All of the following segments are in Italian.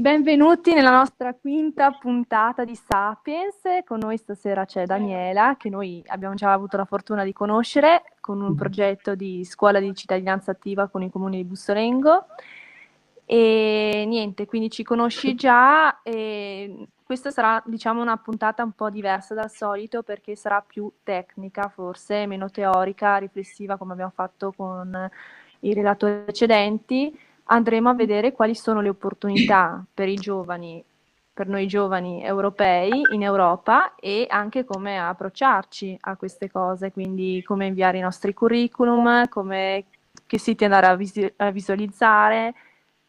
Benvenuti nella nostra quinta puntata di Sapiens. Con noi stasera c'è Daniela, che noi abbiamo già avuto la fortuna di conoscere con un progetto di scuola di cittadinanza attiva con i comuni di Bussolengo. E niente, quindi ci conosci già e questa sarà, diciamo, una puntata un po' diversa dal solito perché sarà più tecnica, forse meno teorica, riflessiva come abbiamo fatto con i relatori precedenti andremo a vedere quali sono le opportunità per i giovani, per noi giovani europei in Europa e anche come approcciarci a queste cose, quindi come inviare i nostri curriculum, come, che siti andare a, vis- a visualizzare,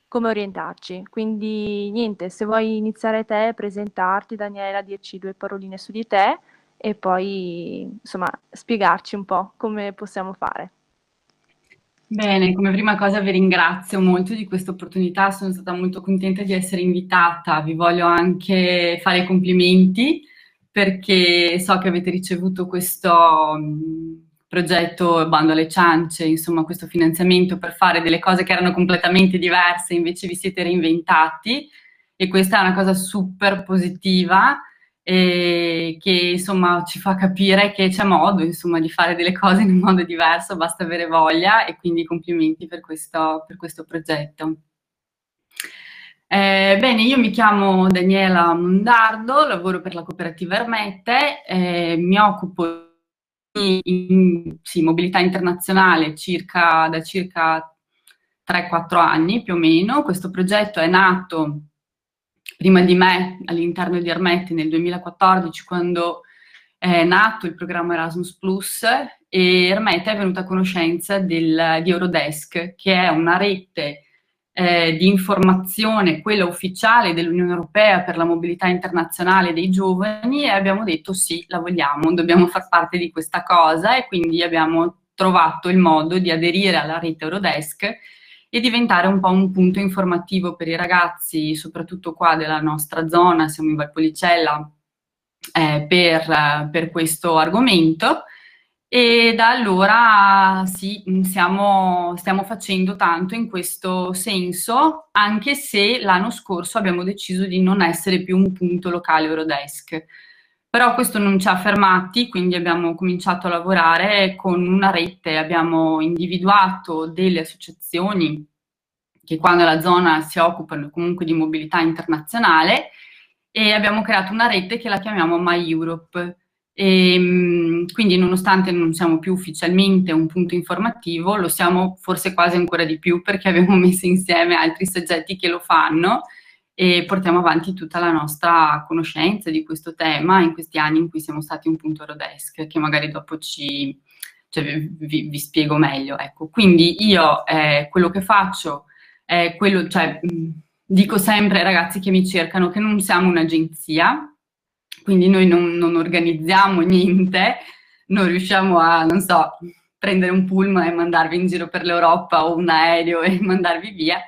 come orientarci. Quindi niente, se vuoi iniziare te, presentarti Daniela, dirci due paroline su di te e poi insomma spiegarci un po' come possiamo fare. Bene, come prima cosa vi ringrazio molto di questa opportunità, sono stata molto contenta di essere invitata, vi voglio anche fare i complimenti perché so che avete ricevuto questo mm, progetto Bando alle ciance, insomma questo finanziamento per fare delle cose che erano completamente diverse, invece vi siete reinventati e questa è una cosa super positiva e che insomma ci fa capire che c'è modo insomma, di fare delle cose in un modo diverso, basta avere voglia e quindi complimenti per questo, per questo progetto. Eh, bene, io mi chiamo Daniela Mondardo, lavoro per la cooperativa Ermette, eh, mi occupo di in, sì, mobilità internazionale circa, da circa 3-4 anni più o meno. Questo progetto è nato prima di me all'interno di Ermetti nel 2014 quando è nato il programma Erasmus Plus e Ermetti è venuta a conoscenza del, di Eurodesk che è una rete eh, di informazione, quella ufficiale dell'Unione Europea per la mobilità internazionale dei giovani e abbiamo detto sì, la vogliamo, dobbiamo far parte di questa cosa e quindi abbiamo trovato il modo di aderire alla rete Eurodesk e diventare un po' un punto informativo per i ragazzi, soprattutto qua della nostra zona, siamo in Valpolicella, eh, per, per, questo argomento. E da allora sì, stiamo, stiamo facendo tanto in questo senso, anche se l'anno scorso abbiamo deciso di non essere più un punto locale Eurodesk. Però questo non ci ha fermati, quindi abbiamo cominciato a lavorare con una rete, abbiamo individuato delle associazioni che qua nella zona si occupano comunque di mobilità internazionale e abbiamo creato una rete che la chiamiamo My Europe. E, ehm, quindi nonostante non siamo più ufficialmente un punto informativo, lo siamo forse quasi ancora di più perché abbiamo messo insieme altri soggetti che lo fanno e portiamo avanti tutta la nostra conoscenza di questo tema in questi anni in cui siamo stati un punto Rodesk, che magari dopo ci, cioè, vi, vi, spiego meglio. Ecco. Quindi io eh, quello che faccio è quello, cioè, dico sempre ai ragazzi che mi cercano che non siamo un'agenzia, quindi noi non, non organizziamo niente, non riusciamo a, non so, prendere un pullman e mandarvi in giro per l'Europa o un aereo e mandarvi via,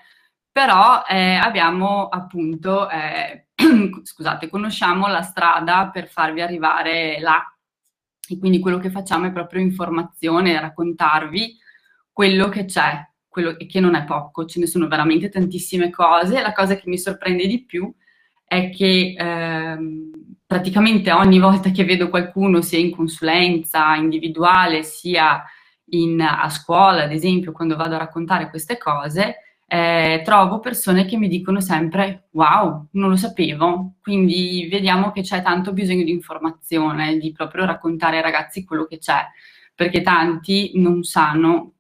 però eh, abbiamo appunto, eh, scusate, conosciamo la strada per farvi arrivare là. E quindi quello che facciamo è proprio informazione, raccontarvi quello che c'è, quello che non è poco, ce ne sono veramente tantissime cose. La cosa che mi sorprende di più è che ehm, praticamente ogni volta che vedo qualcuno, sia in consulenza individuale, sia in, a scuola, ad esempio, quando vado a raccontare queste cose, eh, trovo persone che mi dicono sempre wow, non lo sapevo, quindi vediamo che c'è tanto bisogno di informazione, di proprio raccontare ai ragazzi quello che c'è, perché tanti non sanno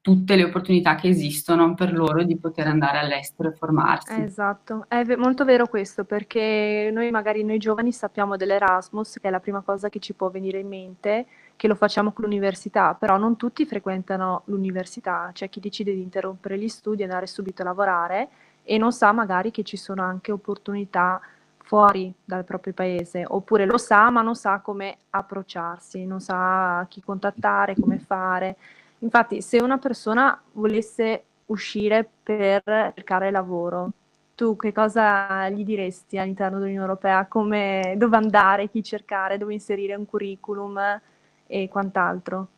tutte le opportunità che esistono per loro di poter andare all'estero e formarsi. Esatto, è v- molto vero questo perché noi magari noi giovani sappiamo dell'Erasmus, che è la prima cosa che ci può venire in mente, che lo facciamo con l'università, però non tutti frequentano l'università, c'è chi decide di interrompere gli studi e andare subito a lavorare e non sa magari che ci sono anche opportunità fuori dal proprio paese, oppure lo sa ma non sa come approcciarsi, non sa chi contattare, come fare. Infatti, se una persona volesse uscire per cercare lavoro, tu che cosa gli diresti all'interno dell'Unione Europea? Come, dove andare, chi cercare, dove inserire un curriculum e quant'altro?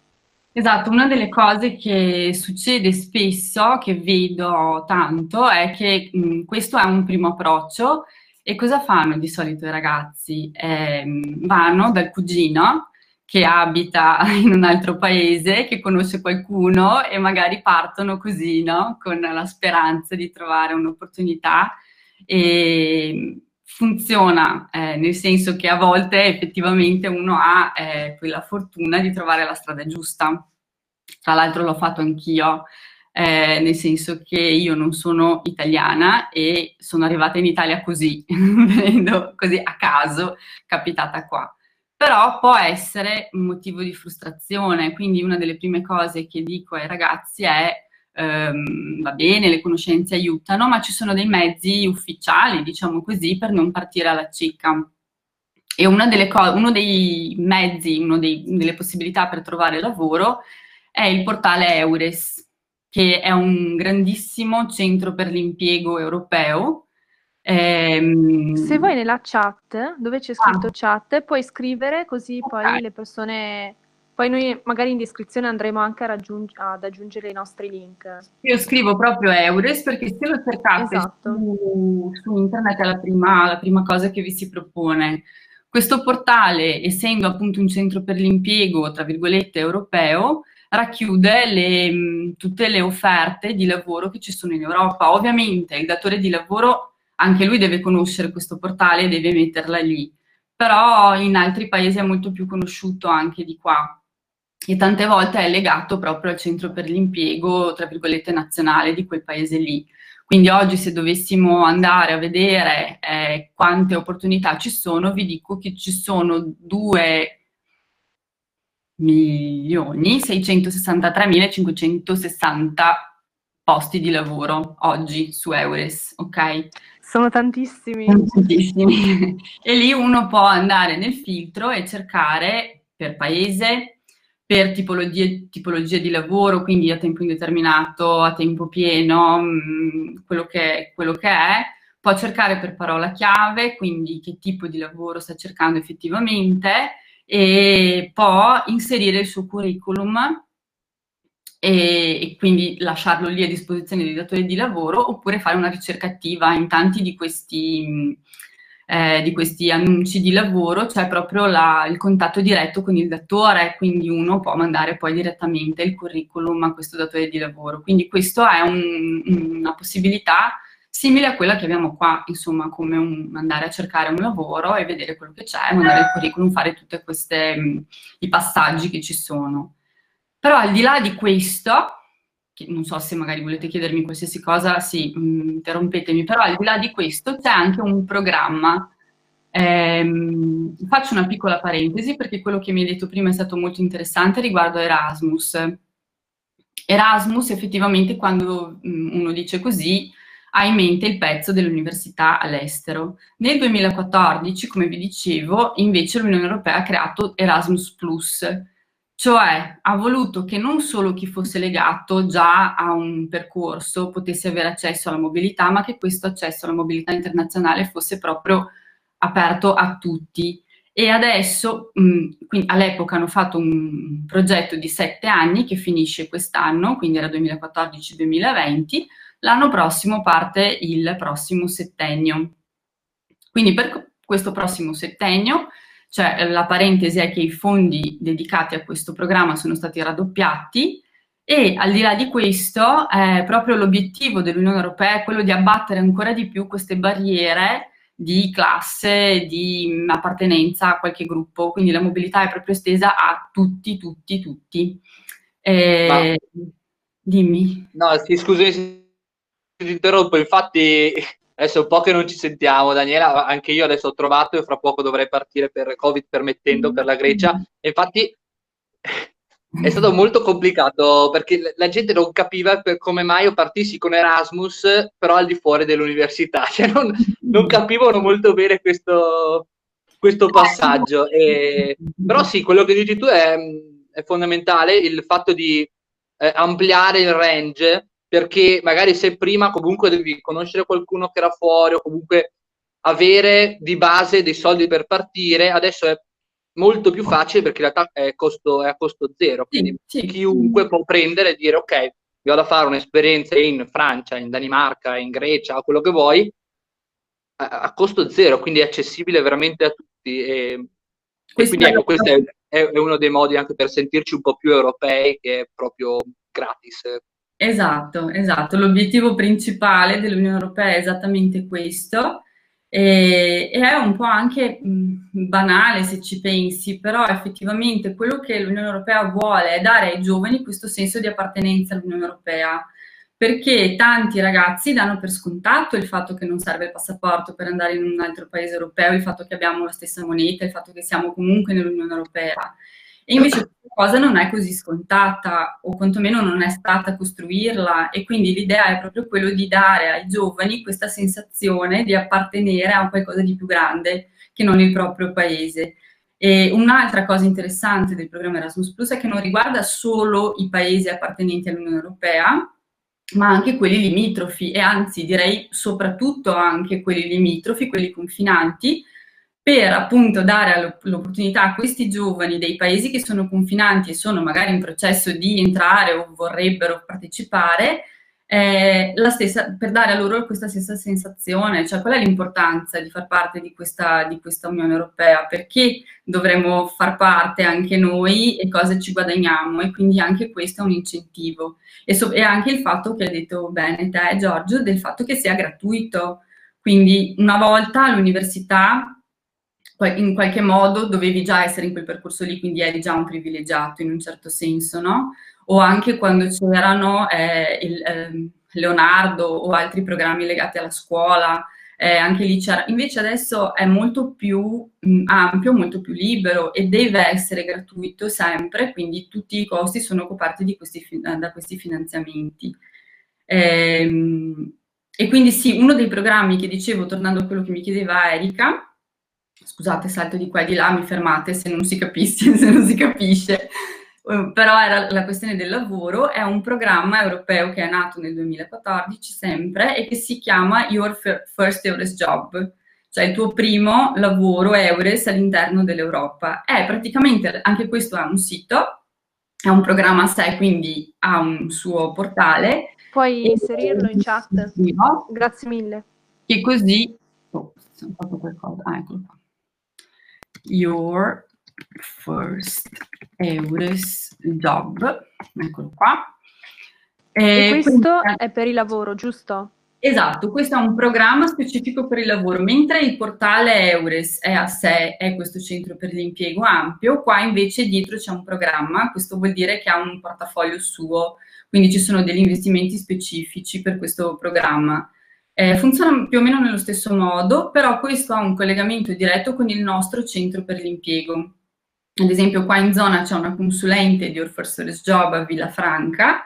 Esatto, una delle cose che succede spesso, che vedo tanto, è che mh, questo è un primo approccio e cosa fanno di solito i ragazzi? Eh, vanno dal cugino che abita in un altro paese, che conosce qualcuno e magari partono così, no? Con la speranza di trovare un'opportunità. E funziona, eh, nel senso che a volte effettivamente uno ha eh, quella fortuna di trovare la strada giusta. Tra l'altro l'ho fatto anch'io, eh, nel senso che io non sono italiana e sono arrivata in Italia così, venendo così a caso, capitata qua. Però può essere un motivo di frustrazione, quindi una delle prime cose che dico ai ragazzi è ehm, va bene, le conoscenze aiutano, ma ci sono dei mezzi ufficiali, diciamo così, per non partire alla cieca. E una delle co- uno dei mezzi, una delle possibilità per trovare lavoro è il portale Eures, che è un grandissimo centro per l'impiego europeo. Ehm... Se vuoi nella chat, dove c'è scritto ah. chat, puoi scrivere così okay. poi le persone poi noi magari in descrizione andremo anche raggiung- ad aggiungere i nostri link. Io scrivo proprio Eures perché se lo cercate esatto. su, su, internet è la prima, la prima cosa che vi si propone. Questo portale, essendo appunto un centro per l'impiego, tra virgolette, europeo, racchiude le, tutte le offerte di lavoro che ci sono in Europa. Ovviamente il datore di lavoro, anche lui deve conoscere questo portale e deve metterla lì, però in altri paesi è molto più conosciuto anche di qua e tante volte è legato proprio al centro per l'impiego, tra virgolette, nazionale di quel paese lì. Quindi oggi se dovessimo andare a vedere eh, quante opportunità ci sono, vi dico che ci sono 2 milioni 663.560 posti di lavoro oggi su Eures, ok? Sono tantissimi. Tantissimi. e lì uno può andare nel filtro e cercare per paese, per tipologie, tipologie, di lavoro, quindi a tempo indeterminato, a tempo pieno, mm, quello, che, quello che è, può cercare per parola chiave, quindi che tipo di lavoro sta cercando effettivamente e può inserire il suo curriculum e, e, quindi lasciarlo lì a disposizione dei datori di lavoro oppure fare una ricerca attiva in tanti di questi eh, di questi annunci di lavoro c'è proprio la, il contatto diretto con il datore, quindi uno può mandare poi direttamente il curriculum a questo datore di lavoro. Quindi questo è un, una possibilità simile a quella che abbiamo qua, insomma, come un, andare a cercare un lavoro e vedere quello che c'è, mandare il curriculum, fare tutti i passaggi che ci sono. Però al di là di questo, non so se magari volete chiedermi qualsiasi cosa, sì, mm, interrompetemi, però al di là di questo c'è anche un programma. Ehm, faccio una piccola parentesi perché quello che mi hai detto prima è stato molto interessante riguardo Erasmus. Erasmus effettivamente quando mm, uno dice così ha in mente il pezzo dell'università all'estero. Nel 2014, come vi dicevo, invece l'Unione Europea ha creato Erasmus ⁇ cioè ha voluto che non solo chi fosse legato già a un percorso potesse avere accesso alla mobilità, ma che questo accesso alla mobilità internazionale fosse proprio aperto a tutti. E adesso, mh, all'epoca hanno fatto un progetto di sette anni che finisce quest'anno, quindi era 2014-2020, l'anno prossimo parte il prossimo settennio. Quindi per questo prossimo settennio cioè eh, la parentesi è che i fondi dedicati a questo programma sono stati raddoppiati e al di là di questo eh, proprio l'obiettivo dell'Unione Europea è quello di abbattere ancora di più queste barriere di classe, di appartenenza a qualche gruppo, quindi la mobilità è proprio estesa a tutti, tutti, tutti. Eh. Dimmi. No, sì, scusi se ti interrompo, infatti Adesso è un po' che non ci sentiamo, Daniela, anche io adesso ho trovato e fra poco dovrei partire per Covid permettendo per la Grecia. E infatti è stato molto complicato perché la gente non capiva come mai io partissi con Erasmus, però al di fuori dell'università. Cioè non, non capivano molto bene questo, questo passaggio. E, però sì, quello che dici tu è, è fondamentale, il fatto di eh, ampliare il range perché magari se prima comunque devi conoscere qualcuno che era fuori o comunque avere di base dei soldi per partire, adesso è molto più facile perché in realtà è, costo, è a costo zero, quindi sì, sì. chiunque può prendere e dire ok, io vado a fare un'esperienza in Francia, in Danimarca, in Grecia, quello che vuoi, a, a costo zero, quindi è accessibile veramente a tutti. E, e quindi ecco, questo è, è, uno dei modi anche per sentirci un po' più europei che è proprio gratis. Esatto, esatto. L'obiettivo principale dell'Unione Europea è esattamente questo e, e è un po' anche mh, banale se ci pensi, però effettivamente quello che l'Unione Europea vuole è dare ai giovani questo senso di appartenenza all'Unione Europea, perché tanti ragazzi danno per scontato il fatto che non serve il passaporto per andare in un altro paese europeo, il fatto che abbiamo la stessa moneta, il fatto che siamo comunque nell'Unione Europea. E invece questa cosa non è così scontata, o quantomeno non è stata costruirla, e quindi l'idea è proprio quello di dare ai giovani questa sensazione di appartenere a qualcosa di più grande che non il proprio paese. E un'altra cosa interessante del programma Erasmus Plus è che non riguarda solo i paesi appartenenti all'Unione Europea, ma anche quelli limitrofi e anzi direi soprattutto anche quelli limitrofi, quelli confinanti, per appunto dare l'opportunità a questi giovani dei paesi che sono confinanti e sono magari in processo di entrare o vorrebbero partecipare, eh, stessa, per dare a loro questa stessa sensazione, cioè qual è l'importanza di far parte di questa, di questa Unione Europea, perché dovremmo far parte anche noi e cosa ci guadagniamo? E quindi anche questo è un incentivo. E, so, e anche il fatto che hai detto bene te Giorgio del fatto che sia gratuito, quindi una volta all'università in qualche modo dovevi già essere in quel percorso lì, quindi eri già un privilegiato in un certo senso, no? O anche quando c'erano eh, il, eh, Leonardo o altri programmi legati alla scuola, eh, anche lì c'era. Invece adesso è molto più mh, ampio, molto più libero e deve essere gratuito sempre, quindi tutti i costi sono coperti questi, da questi finanziamenti. Ehm, e quindi sì, uno dei programmi che dicevo, tornando a quello che mi chiedeva Erika, scusate, salto di qua e di là, mi fermate se non si capisce, se non si capisce, eh, però era la questione del lavoro, è un programma europeo che è nato nel 2014 sempre e che si chiama Your First Eures Job, cioè il tuo primo lavoro Eures all'interno dell'Europa. È praticamente, anche questo ha un sito, è un programma a sé, quindi ha un suo portale. Puoi inserirlo in chat. Grazie mille. E così... Oh, ho fatto qualcosa. Ah, eccolo qua your first Eures job. Eccolo qua. E, e questo quindi, è per il lavoro, giusto? Esatto, questo è un programma specifico per il lavoro, mentre il portale Eures è a sé, è questo centro per l'impiego ampio, qua invece dietro c'è un programma, questo vuol dire che ha un portafoglio suo, quindi ci sono degli investimenti specifici per questo programma. Eh, funziona più o meno nello stesso modo, però questo ha un collegamento diretto con il nostro centro per l'impiego. Ad esempio qua in zona c'è una consulente di Orforstores Job a Villafranca,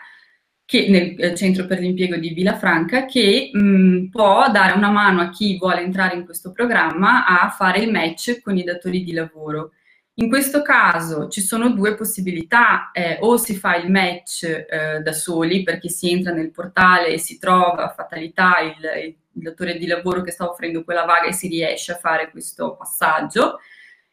che, nel eh, centro per l'impiego di Villafranca, che mh, può dare una mano a chi vuole entrare in questo programma a fare il match con i datori di lavoro. In questo caso ci sono due possibilità, eh, o si fa il match eh, da soli perché si entra nel portale e si trova fatalità il, il, datore di lavoro che sta offrendo quella vaga e si riesce a fare questo passaggio,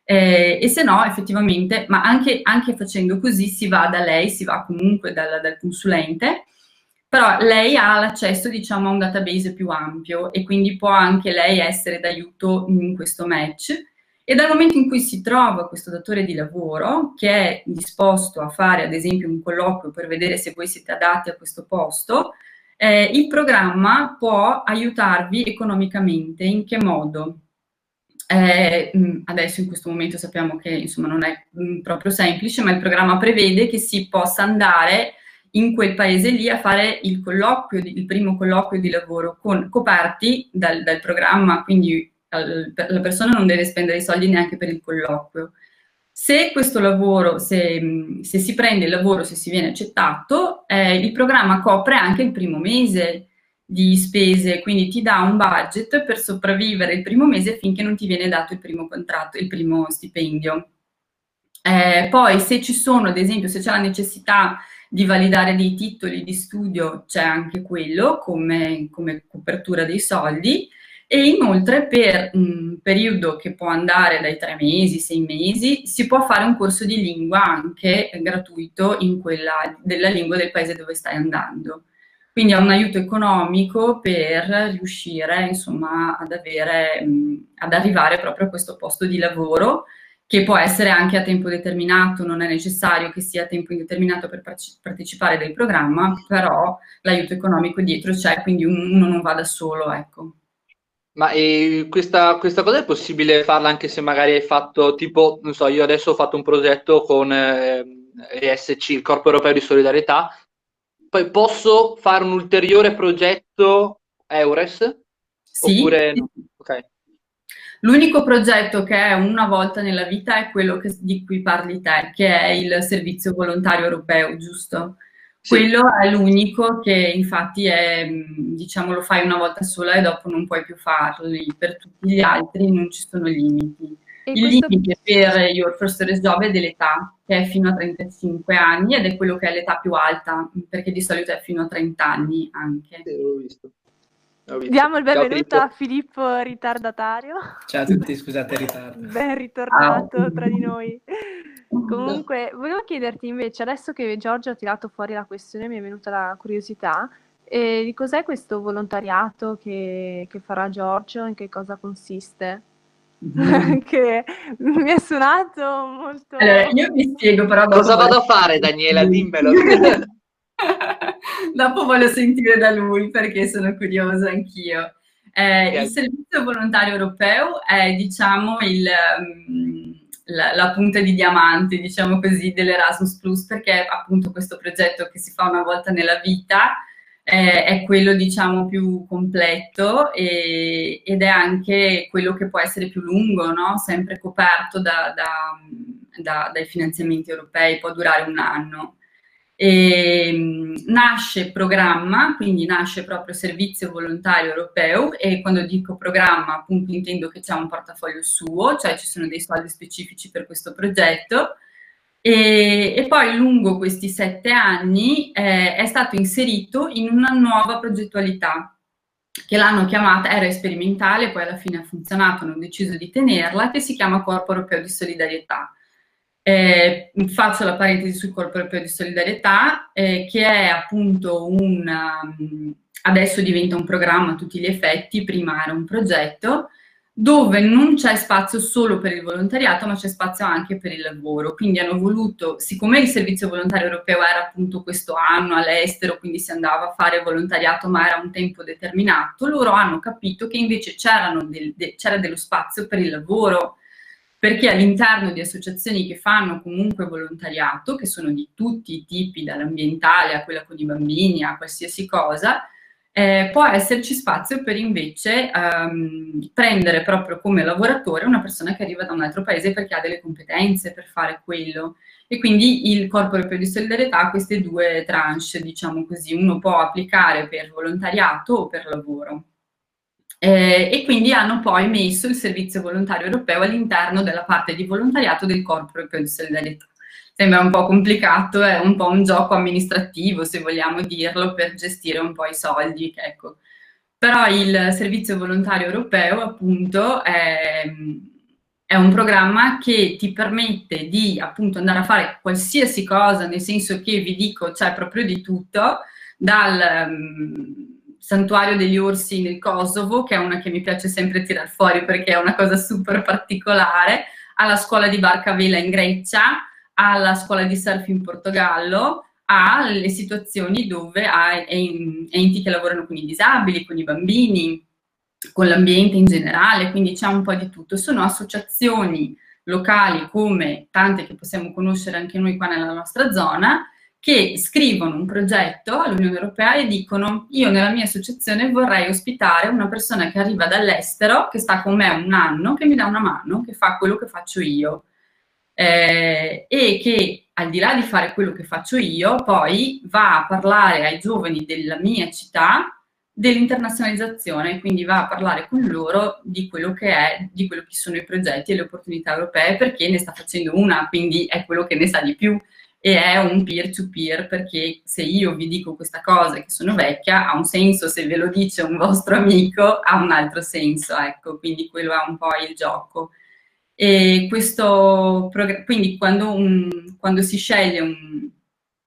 eh, e se no effettivamente, ma anche, anche, facendo così si va da lei, si va comunque dal, dal consulente, però lei ha l'accesso diciamo a un database più ampio e quindi può anche lei essere d'aiuto in questo match e dal momento in cui si trova questo datore di lavoro che è disposto a fare ad esempio un colloquio per vedere se voi siete adatti a questo posto, eh, il programma può aiutarvi economicamente. In che modo? Eh, mm, adesso in questo momento sappiamo che insomma non è mh, mm, proprio semplice, ma il programma prevede che si possa andare in quel paese lì a fare il colloquio, il primo colloquio di lavoro con, coperti dal, dal programma, quindi la persona non deve spendere i soldi neanche per il colloquio. Se questo lavoro, se, se si prende il lavoro, se si viene accettato, eh, il programma copre anche il primo mese di spese, quindi ti dà un budget per sopravvivere il primo mese finché non ti viene dato il primo contratto, il primo stipendio. Eh, poi se ci sono, ad esempio, se c'è la necessità di validare dei titoli di studio, c'è anche quello come, come copertura dei soldi e inoltre per un periodo che può andare dai tre mesi, sei mesi, si può fare un corso di lingua anche gratuito in quella della lingua del paese dove stai andando. Quindi è un aiuto economico per riuscire insomma ad, avere, ad arrivare proprio a questo posto di lavoro che può essere anche a tempo determinato, non è necessario che sia a tempo indeterminato per partecipare del programma, però l'aiuto economico dietro c'è, quindi uno non va da solo, ecco. Ma eh, questa, questa, cosa è possibile farla anche se magari hai fatto tipo, non so, io adesso ho fatto un progetto con eh, ESC, il Corpo Europeo di Solidarietà, poi posso fare un ulteriore progetto EURES? Sì. Oppure no? Ok. L'unico progetto che è una volta nella vita è quello che, di cui parli te, che è il servizio volontario europeo, giusto? Quello è l'unico che infatti è, diciamo, lo fai una volta sola e dopo non puoi più farli. Per tutti gli altri non ci sono limiti. E Il questo... limite per Your First Service Job è dell'età, che è fino a 35 anni ed è quello che è l'età più alta, perché di solito è fino a 30 anni anche. Sì, l'ho visto. Diamo il benvenuto Ciao, a Filippo ritardatario. Ciao a tutti, scusate il ritardo. Ben ritornato Ciao. tra di noi. Comunque, volevo chiederti invece, adesso che Giorgio ha tirato fuori la questione, mi è venuta la curiosità, eh, di cos'è questo volontariato che, che farà Giorgio, in che cosa consiste? Mm. che mi è suonato molto... Allora, io mi spiego però... Cosa vado a fare, Daniela? Dimmelo. dopo voglio sentire da lui perché sono curiosa anch'io. Eh, okay. Il servizio volontario europeo è, diciamo, il... Um, la, la, punta di diamante, diciamo così, dell'Erasmus Plus, perché appunto questo progetto che si fa una volta nella vita eh, è quello, diciamo, più completo e, ed è anche quello che può essere più lungo, no? sempre coperto da, da, da, dai finanziamenti europei, può durare un anno. E, ehm, nasce programma, quindi nasce proprio servizio volontario europeo e quando dico programma appunto intendo che c'è un portafoglio suo, cioè ci sono dei soldi specifici per questo progetto. E, e poi lungo questi sette anni eh, è stato inserito in una nuova progettualità che l'hanno chiamata, era sperimentale, poi alla fine ha funzionato, hanno deciso di tenerla, che si chiama Corpo Europeo di Solidarietà eh, faccio la parentesi sul corpo europeo di solidarietà, eh, che è appunto un, um, adesso diventa un programma a tutti gli effetti, prima era un progetto, dove non c'è spazio solo per il volontariato, ma c'è spazio anche per il lavoro. Quindi hanno voluto, siccome il servizio volontario europeo era appunto questo anno all'estero, quindi si andava a fare volontariato, ma era un tempo determinato, loro hanno capito che invece del, de, c'era dello spazio per il lavoro perché all'interno di associazioni che fanno comunque volontariato, che sono di tutti i tipi, dall'ambientale a quella con i bambini, a qualsiasi cosa, eh, può esserci spazio per invece um, prendere proprio come lavoratore una persona che arriva da un altro paese perché ha delle competenze per fare quello. E quindi il Corpo Europeo di Solidarietà ha queste due tranche, diciamo così, uno può applicare per volontariato o per lavoro. Eh, e quindi hanno poi messo il servizio volontario europeo all'interno della parte di volontariato del Corpo Europeo di Solidarietà. Sembra un po' complicato, è un po' un gioco amministrativo, se vogliamo dirlo, per gestire un po' i soldi. Ecco. Però il servizio volontario europeo, appunto, è, è un programma che ti permette di appunto andare a fare qualsiasi cosa, nel senso che vi dico, c'è proprio di tutto, dal Santuario degli Orsi nel Kosovo, che è una che mi piace sempre tirare fuori perché è una cosa super particolare, alla scuola di barca vela in Grecia, alla scuola di surf in Portogallo, alle situazioni dove hai enti che lavorano con i disabili, con i bambini, con l'ambiente in generale, quindi c'è un po' di tutto. Sono associazioni locali come tante che possiamo conoscere anche noi qua nella nostra zona, che scrivono un progetto all'Unione Europea e dicono io nella mia associazione vorrei ospitare una persona che arriva dall'estero, che sta con me un anno, che mi dà una mano, che fa quello che faccio io. Eh, e che al di là di fare quello che faccio io, poi va a parlare ai giovani della mia città dell'internazionalizzazione, quindi va a parlare con loro di quello che è, di quello che sono i progetti e le opportunità europee, perché ne sta facendo una, quindi è quello che ne sa di più e è un peer-to-peer perché se io vi dico questa cosa che sono vecchia ha un senso, se ve lo dice un vostro amico ha un altro senso, ecco, quindi quello è un po' il gioco. E questo, quindi quando, un, quando si sceglie un,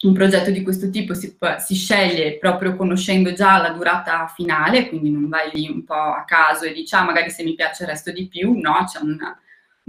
un, progetto di questo tipo si, si, sceglie proprio conoscendo già la durata finale, quindi non vai lì un po' a caso e dici ah magari se mi piace resto di più, no, c'è una,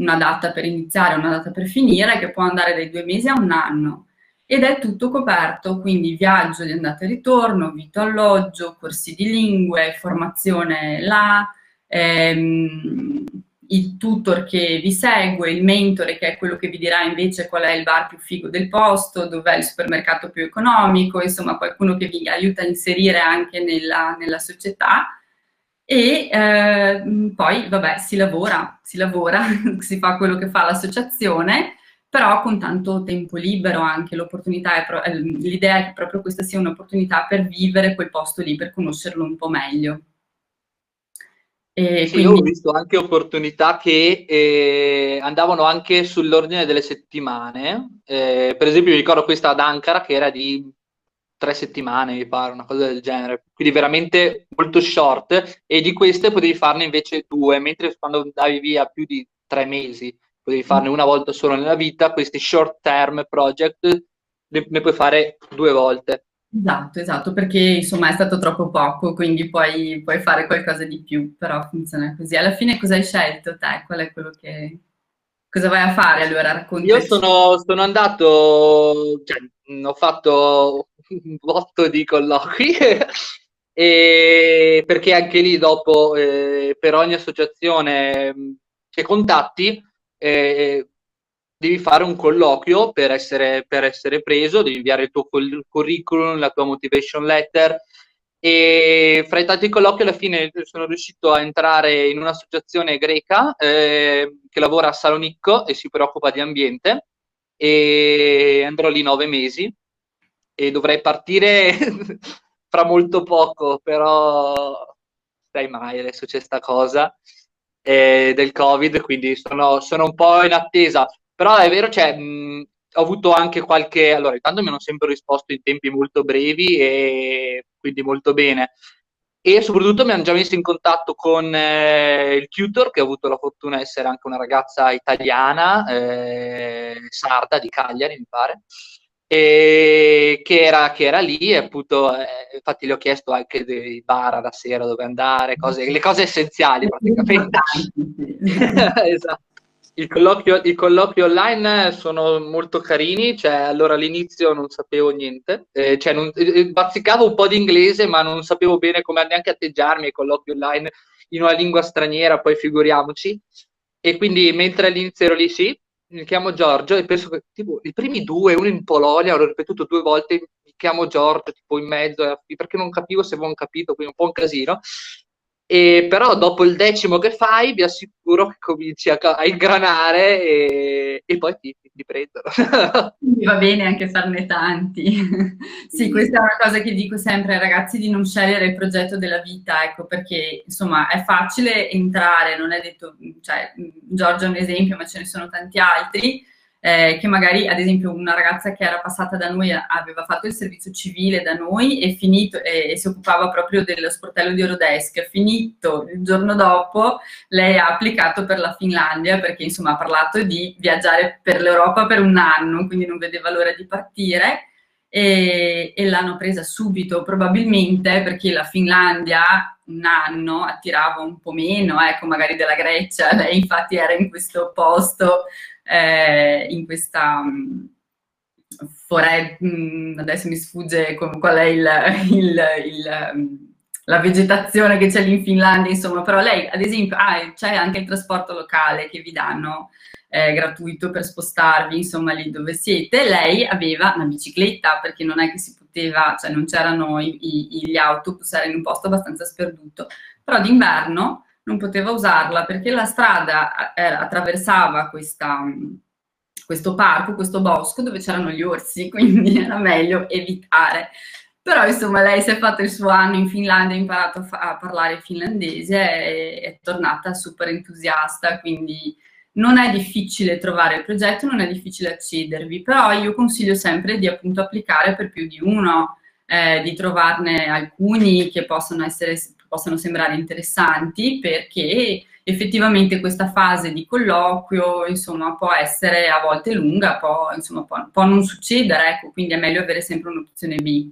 una data per iniziare, una data per finire, che può andare dai due mesi a un anno. Ed è tutto coperto, quindi viaggio di andata e ritorno, vitto alloggio, corsi di lingue, formazione là, ehm, il tutor che vi segue, il mentore che è quello che vi dirà invece qual è il bar più figo del posto, dov'è il supermercato più economico, insomma qualcuno che vi aiuta a inserire anche nella, nella società e eh, poi, vabbè, si lavora, si lavora, si fa quello che fa l'associazione, però con tanto tempo libero anche l'opportunità, è eh, l'idea è che proprio questa sia un'opportunità per vivere quel posto lì, per conoscerlo un po' meglio. E sì, quindi... Io ho visto anche opportunità che eh, andavano anche sull'ordine delle settimane. Eh, per esempio, mi ricordo questa ad Ankara che era di tre settimane, mi pare, una cosa del genere. Quindi veramente molto short e di queste potevi farne invece due, mentre quando andavi via più di tre mesi potevi farne una volta solo nella vita, questi short term project ne, ne puoi fare due volte. Esatto, esatto, perché insomma è stato troppo poco, quindi puoi, puoi fare qualcosa di più, però funziona così. Alla fine cosa hai scelto te? Qual è quello che... Cosa vai a fare allora? Raccontaci. Io sono, sono andato, cioè, ho fatto un botto di colloqui. E perché anche lì dopo eh, per ogni associazione mm, che contatti eh, devi fare un colloquio per essere, per essere preso, devi inviare il tuo curriculum, la tua motivation letter. E fra i tanti colloqui alla fine sono riuscito a entrare in un'associazione greca eh, che lavora a Salonicco e si preoccupa di ambiente. E andrò lì nove mesi e dovrei partire fra molto poco, però sai mai, adesso c'è sta cosa eh, del Covid, quindi sono, sono, un po' in attesa. Però è vero, cioè, mh, ho avuto anche qualche... Allora, intanto mi hanno sempre risposto in tempi molto brevi e quindi molto bene. E soprattutto mi hanno già messo in contatto con eh, il tutor, che ho avuto la fortuna di essere anche una ragazza italiana, eh, sarda di Cagliari, mi pare e che era, che era lì e appunto eh, infatti gli ho chiesto anche dei bar la sera dove andare, cose, le cose essenziali praticamente. esatto. Il colloquio, I colloqui online sono molto carini, cioè allora all'inizio non sapevo niente, eh, cioè non, eh, bazzicavo un po' di inglese ma non sapevo bene come neanche atteggiarmi ai colloqui online in una lingua straniera, poi figuriamoci. E quindi mentre all'inizio ero lì sì, mi chiamo Giorgio e penso che tipo i primi due, uno in Polonia, l'ho ripetuto due volte, mi chiamo Giorgio, tipo in mezzo, perché non capivo se avevano capito, quindi un po' un casino. E però dopo il decimo che fai, vi assicuro che cominci a, a ingranare e, e poi ti, ti prendono. Va bene anche farne tanti. sì, questa è una cosa che dico sempre ai ragazzi di non scegliere il progetto della vita, ecco, perché insomma è facile entrare, non è detto, cioè Giorgio è un esempio, ma ce ne sono tanti altri eh, che magari ad esempio una ragazza che era passata da noi aveva fatto il servizio civile da noi e, finito, e, e si occupava proprio dello sportello di Eurodesk, finito il giorno dopo lei ha applicato per la Finlandia perché insomma ha parlato di viaggiare per l'Europa per un anno, quindi non vedeva l'ora di partire. E, e, l'hanno presa subito, probabilmente perché la Finlandia un anno attirava un po' meno, ecco, magari della Grecia, lei infatti era in questo posto eh, in questa mm, foresta, mm, adesso mi sfugge qual è il, il, il, mm, la vegetazione che c'è lì in Finlandia, insomma, però lei ad esempio ah, c'è anche il trasporto locale che vi danno eh, gratuito per spostarvi, insomma, lì dove siete, lei aveva una bicicletta perché non è che si poteva, cioè non c'erano i, i, gli autobus, era in un posto abbastanza sperduto, però d'inverno non poteva usarla perché la strada eh, attraversava questa, questo parco, questo bosco dove c'erano gli orsi, quindi era meglio evitare. Però insomma lei si è fatto il suo anno in Finlandia, ha imparato a, fa- a parlare finlandese e è tornata super entusiasta, quindi non è difficile trovare il progetto, non è difficile accedervi, però io consiglio sempre di appunto applicare per più di uno, eh, di trovarne alcuni che possono, essere, possono sembrare interessanti perché effettivamente questa fase di colloquio insomma, può essere a volte lunga, può, insomma, può, può non succedere, ecco, quindi è meglio avere sempre un'opzione B.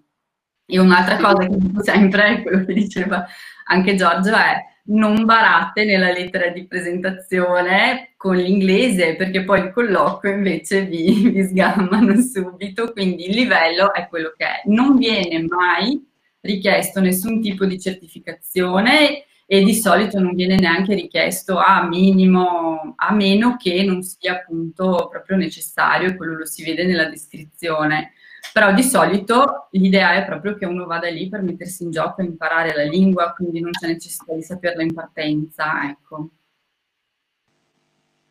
E un'altra cosa che dico sempre, quello che diceva anche Giorgio, è non barate nella lettera di presentazione con l'inglese, perché poi il colloquio invece vi, vi sgammano subito, quindi il livello è quello che è. Non viene mai richiesto nessun tipo di certificazione e di solito non viene neanche richiesto a minimo, a meno che non sia appunto proprio necessario, quello lo si vede nella descrizione. Però di solito l'idea è proprio che uno vada lì per mettersi in gioco e imparare la lingua, quindi non c'è necessità di saperla in partenza, ecco.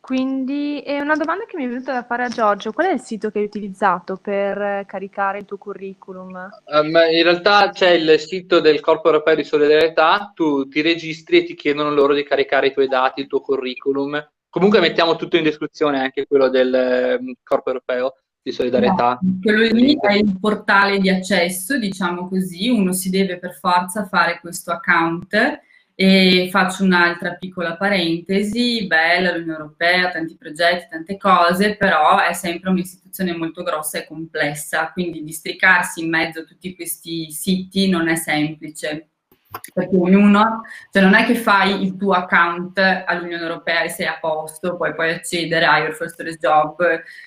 Quindi è una domanda che mi è venuta da fare a Giorgio. Qual è il sito che hai utilizzato per caricare il tuo curriculum? Um, in realtà c'è il sito del Corpo Europeo di Solidarietà, tu ti registri e ti chiedono loro di caricare i tuoi dati, il tuo curriculum. Comunque mettiamo tutto in descrizione, anche quello del um, Corpo Europeo di solidarietà. No, quello lì è il portale di accesso, diciamo così, uno si deve per forza fare questo account e faccio un'altra piccola parentesi, bella l'Unione Europea, tanti progetti, tante cose, però è sempre un'istituzione molto grossa e complessa, quindi districarsi in mezzo a tutti questi siti non è semplice perché ognuno, cioè non è che fai il tuo account all'Unione Europea e sei a posto, poi puoi accedere a Your First Job,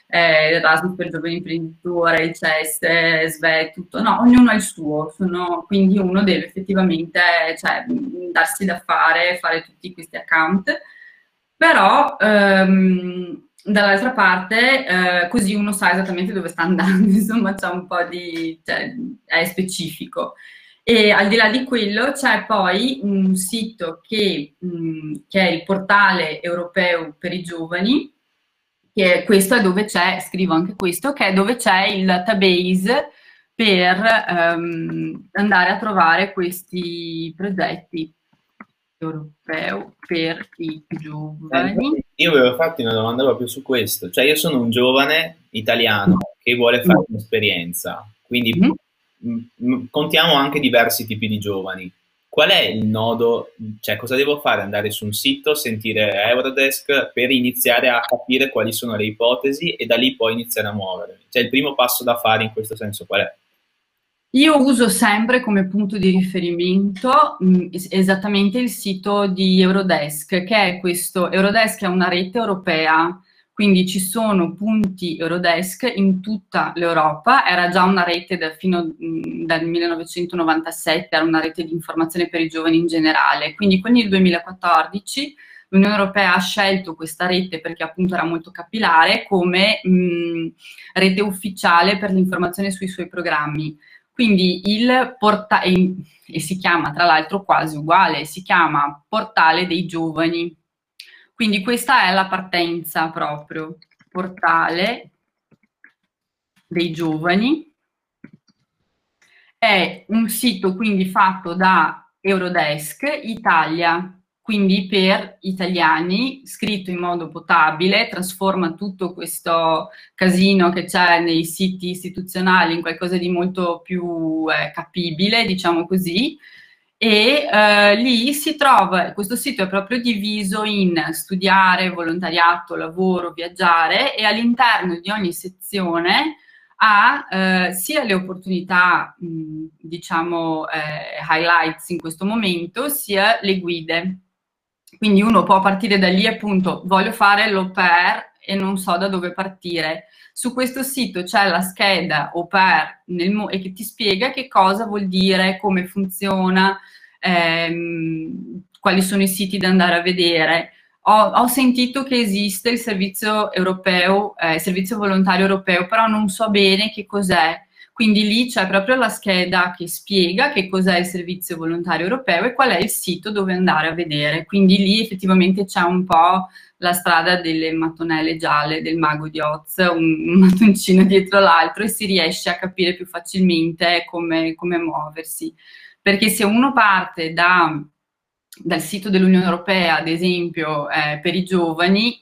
eh, Erasmus per giovani imprenditori, il CES, SVE, tutto, no, ognuno ha il suo, sono, quindi uno deve effettivamente cioè, darsi da fare, fare tutti questi account, però ehm, dall'altra parte eh, così uno sa esattamente dove sta andando, insomma c'è un po' di, cioè, è specifico. E al di là di quello c'è poi un sito che, mh, mm, che, è il portale europeo per i giovani, che questo è dove c'è, scrivo anche questo, che è dove c'è il database per um, andare a trovare questi progetti europeo per i giovani. Io avevo fatto una domanda proprio su questo, cioè io sono un giovane italiano che vuole fare un'esperienza, quindi mm-hmm contiamo anche diversi tipi di giovani. Qual è il nodo? Cioè, cosa devo fare? Andare su un sito, sentire Eurodesk per iniziare a capire quali sono le ipotesi e da lì poi iniziare a muovermi. Cioè, il primo passo da fare in questo senso qual è? Io uso sempre come punto di riferimento mh, esattamente il sito di Eurodesk, che è questo, Eurodesk è una rete europea quindi ci sono punti Eurodesk in tutta l'Europa, era già una rete da, fino dal 1997, era una rete di informazione per i giovani in generale, quindi con il 2014 l'Unione Europea ha scelto questa rete perché appunto era molto capillare come mh, rete ufficiale per l'informazione sui suoi programmi. Quindi il portale, e si chiama tra l'altro quasi uguale, si chiama Portale dei Giovani, quindi questa è la partenza proprio, portale dei giovani. È un sito quindi fatto da Eurodesk Italia, quindi per italiani, scritto in modo potabile, trasforma tutto questo casino che c'è nei siti istituzionali in qualcosa di molto più eh, capibile, diciamo così, e eh, lì si trova, questo sito è proprio diviso in studiare, volontariato, lavoro, viaggiare e all'interno di ogni sezione ha eh, sia le opportunità, mh, diciamo, eh, highlights in questo momento, sia le guide. Quindi uno può partire da lì appunto, voglio fare l'au pair e non so da dove partire. Su questo sito c'è la scheda au pair nel, e che ti spiega che cosa vuol dire, come funziona, ehm, quali sono i siti da andare a vedere. Ho, ho sentito che esiste il servizio europeo, eh, servizio volontario europeo, però non so bene che cos'è. Quindi lì c'è proprio la scheda che spiega che cos'è il servizio volontario europeo e qual è il sito dove andare a vedere. Quindi lì effettivamente c'è un po' la strada delle mattonelle gialle del mago di Oz, un, mattoncino dietro l'altro e si riesce a capire più facilmente come, come muoversi. Perché se uno parte da, dal sito dell'Unione Europea, ad esempio, eh, per i giovani,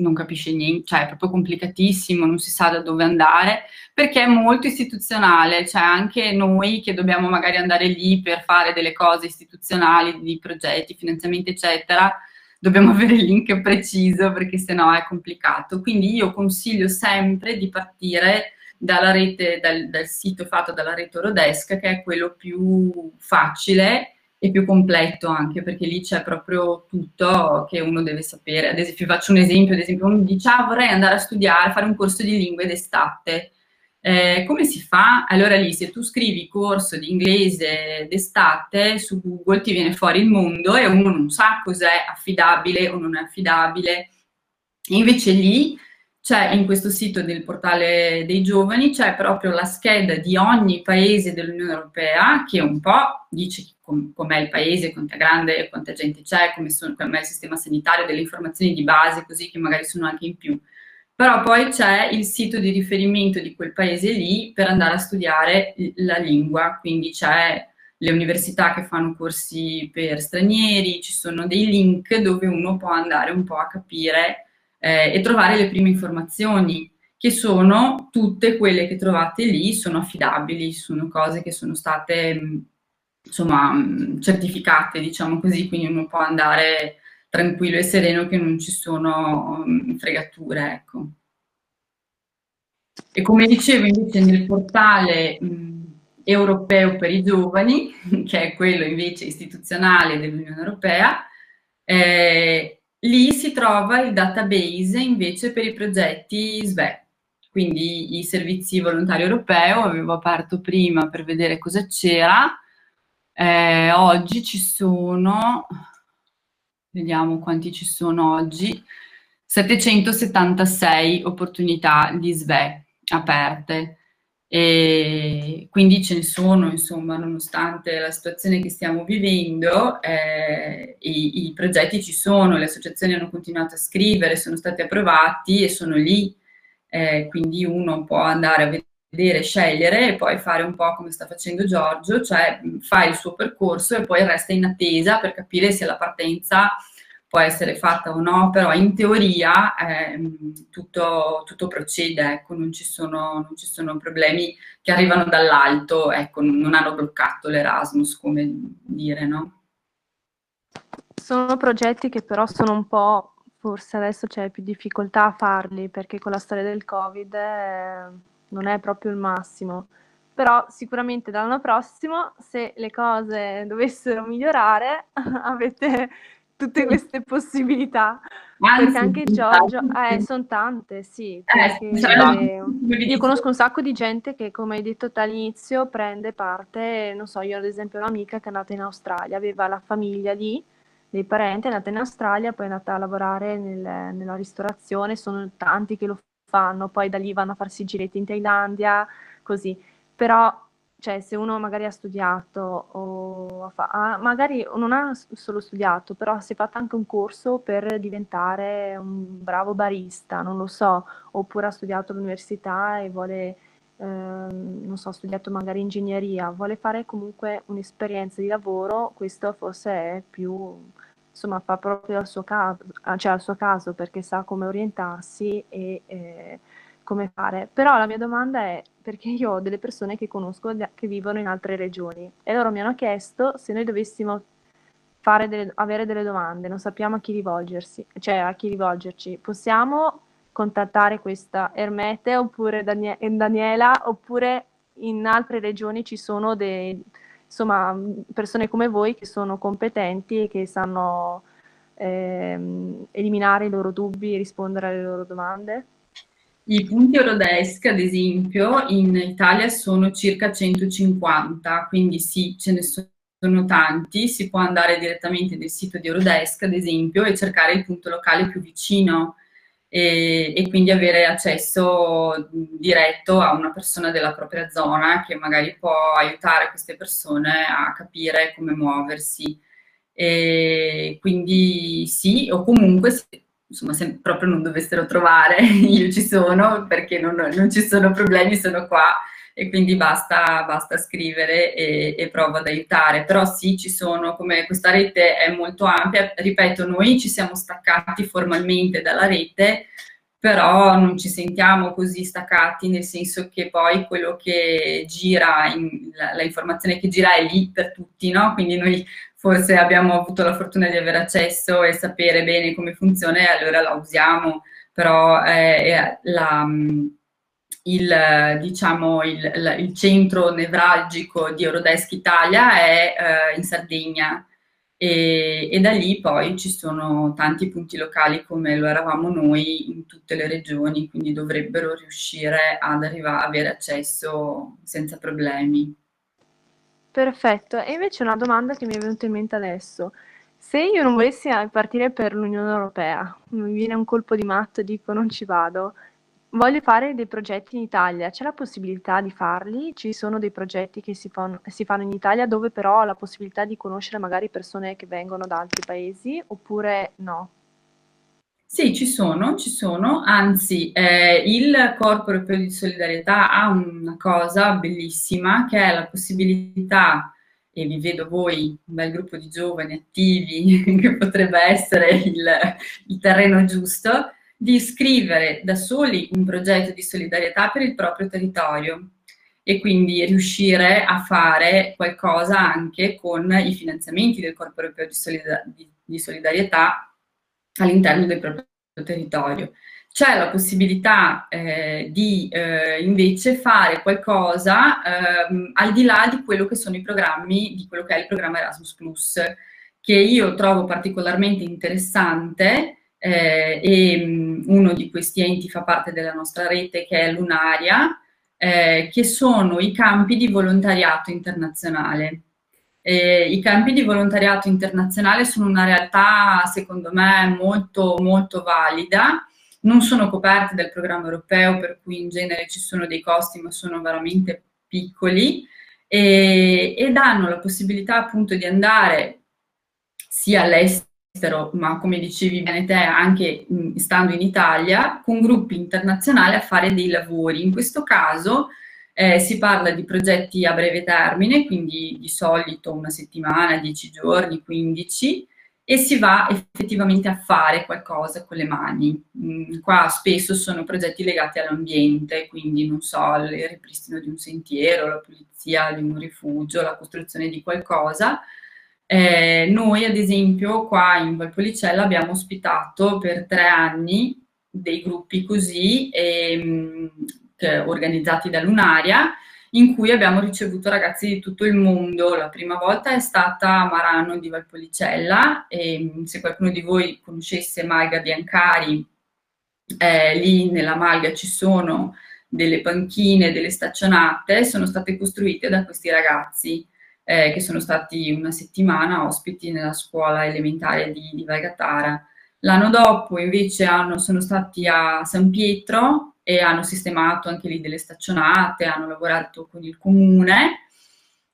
non capisce niente, cioè è proprio complicatissimo, non si sa da dove andare, perché è molto istituzionale, cioè anche noi che dobbiamo magari andare lì per fare delle cose istituzionali, di progetti, finanziamenti, eccetera, dobbiamo avere il link preciso perché sennò è complicato. Quindi io consiglio sempre di partire dalla rete, dal, dal sito fatto dalla rete Eurodesk, che è quello più facile e più completo anche perché lì c'è proprio tutto che uno deve sapere. Ad esempio, faccio un esempio, ad esempio, uno dice ah, vorrei andare a studiare, fare un corso di lingue d'estate. Eh, come si fa? Allora lì se tu scrivi corso di inglese d'estate su Google ti viene fuori il mondo e uno non sa cos'è affidabile o non è affidabile. invece lì c'è in questo sito del portale dei giovani, c'è proprio la scheda di ogni paese dell'Unione Europea che un po' dice com- com'è il paese, quanta grande, quanta gente c'è, come sono, com'è il sistema sanitario, delle informazioni di base così che magari sono anche in più. Però poi c'è il sito di riferimento di quel paese lì per andare a studiare la lingua, quindi c'è le università che fanno corsi per stranieri, ci sono dei link dove uno può andare un po' a capire eh, e trovare le prime informazioni, che sono tutte quelle che trovate lì, sono affidabili, sono cose che sono state insomma certificate, diciamo così, quindi uno può andare tranquillo e sereno che non ci sono fregature, ecco. E come dicevo invece nel portale mh, europeo per i giovani, che è quello invece istituzionale dell'Unione Europea, eh, Lì si trova il database invece per i progetti SVE, quindi i servizi volontari europeo, avevo aperto prima per vedere cosa c'era, eh, oggi ci sono, vediamo quanti ci sono oggi, 776 opportunità di SVE aperte. E quindi ce ne sono, insomma, nonostante la situazione che stiamo vivendo, eh, i, i, progetti ci sono, le associazioni hanno continuato a scrivere, sono stati approvati e sono lì, eh, quindi uno può andare a vedere, scegliere e poi fare un po' come sta facendo Giorgio, cioè fa il suo percorso e poi resta in attesa per capire se la partenza può essere fatta o no, però in teoria eh, tutto, tutto, procede, ecco, non, ci sono, non, ci sono, problemi che arrivano dall'alto, ecco, non hanno bloccato l'Erasmus, come dire, no? Sono progetti che però sono un po', forse adesso c'è più difficoltà a farli, perché con la storia del Covid eh, non è proprio il massimo. Però sicuramente dall'anno prossimo, se le cose dovessero migliorare, avete tutte queste possibilità. Anzi, perché anche Giorgio, eh, sono tante, sì. Eh, eh, io conosco un sacco di gente che, come hai detto all'inizio, prende parte, non so, io ad esempio ho un'amica che è andata in Australia, aveva la famiglia lì, dei parenti, è andata in Australia, poi è andata a lavorare nel, nella ristorazione, sono tanti che lo fanno, poi da lì vanno a farsi giretti in Thailandia, così. Però cioè se uno magari ha studiato o fa, ah, magari non ha solo studiato, però si è fatto anche un corso per diventare un bravo barista, non lo so, oppure ha studiato all'università e vuole, eh, non so, ha studiato magari ingegneria, vuole fare comunque un'esperienza di lavoro, questo forse è più, insomma, fa proprio al suo caso, cioè al suo caso perché sa come orientarsi e... Eh, come fare. Però la mia domanda è perché io ho delle persone che conosco che vivono in altre regioni e loro mi hanno chiesto se noi dovessimo delle, avere delle domande, non sappiamo a chi rivolgersi, cioè a chi rivolgerci. Possiamo contattare questa Ermete oppure Danie- Daniela oppure in altre regioni ci sono dei, insomma, persone come voi che sono competenti e che sanno ehm, eliminare i loro dubbi e rispondere alle loro domande? I punti Eurodesk, ad esempio, in Italia sono circa 150, quindi sì, ce ne sono tanti, si può andare direttamente nel sito di Eurodesk, ad esempio, e cercare il punto locale più vicino e, e quindi avere accesso diretto a una persona della propria zona che magari può aiutare queste persone a capire come muoversi. E quindi sì, o comunque insomma, se proprio non dovessero trovare, io ci sono perché non, non ci sono problemi, sono qua e quindi basta, basta scrivere e, e provo ad aiutare. Però sì, ci sono, come questa rete è molto ampia, ripeto, noi ci siamo staccati formalmente dalla rete, però non ci sentiamo così staccati, nel senso che poi quello che gira, in, la, la, informazione che gira è lì per tutti, no? Quindi noi forse abbiamo avuto la fortuna di avere accesso e sapere bene come funziona e allora la usiamo, però eh, la, il, diciamo, il, il, centro nevralgico di Eurodesk Italia è eh, in Sardegna e, e, da lì poi ci sono tanti punti locali come lo eravamo noi in tutte le regioni, quindi dovrebbero riuscire ad arrivare, avere accesso senza problemi. Perfetto, e invece una domanda che mi è venuta in mente adesso. Se io non volessi partire per l'Unione Europea, mi viene un colpo di matto e dico non ci vado, Voglio fare dei progetti in Italia, c'è la possibilità di farli? Ci sono dei progetti che si fanno, si fanno in Italia dove però ho la possibilità di conoscere magari persone che vengono da altri paesi oppure no? Sì, ci sono, ci sono, anzi eh, il Corpo Europeo di Solidarietà ha una cosa bellissima che è la possibilità, e vi vedo voi, un bel gruppo di giovani attivi, che potrebbe essere il, il terreno giusto, di scrivere da soli un progetto di solidarietà per il proprio territorio e quindi riuscire a fare qualcosa anche con i finanziamenti del Corpo Europeo di, Solidar- di, di Solidarietà all'interno del proprio territorio. C'è la possibilità eh, di eh, invece fare qualcosa eh, al di là di quello che sono i programmi, di quello che è il programma Erasmus che io trovo particolarmente interessante eh, e uno di questi enti fa parte della nostra rete che è Lunaria, eh, che sono i campi di volontariato internazionale. Eh, I campi di volontariato internazionale sono una realtà, secondo me, molto, molto valida. Non sono coperti dal programma europeo, per cui in genere ci sono dei costi, ma sono veramente piccoli e, e danno la possibilità appunto di andare sia all'estero ma come dicevi bene te, anche stando in Italia, con gruppi internazionali a fare dei lavori. In questo caso eh, si parla di progetti a breve termine, quindi di solito una settimana, dieci giorni, quindici, e si va effettivamente a fare qualcosa con le mani. Mm, qua spesso sono progetti legati all'ambiente, quindi non so, il ripristino di un sentiero, la pulizia di un rifugio, la costruzione di qualcosa eh, noi, ad esempio, qua in Valpolicella abbiamo ospitato per tre anni dei gruppi così, ehm, organizzati da Lunaria, in cui abbiamo ricevuto ragazzi di tutto il mondo. La prima volta è stata a Marano di Valpolicella, e se qualcuno di voi conoscesse Malga Biancari, eh, lì nella Malga ci sono delle panchine, delle staccionate, sono state costruite da questi ragazzi eh, che sono stati una settimana ospiti nella scuola elementare di, di Valgatara. L'anno dopo invece hanno, sono stati a San Pietro e hanno sistemato anche lì delle staccionate, hanno lavorato con il comune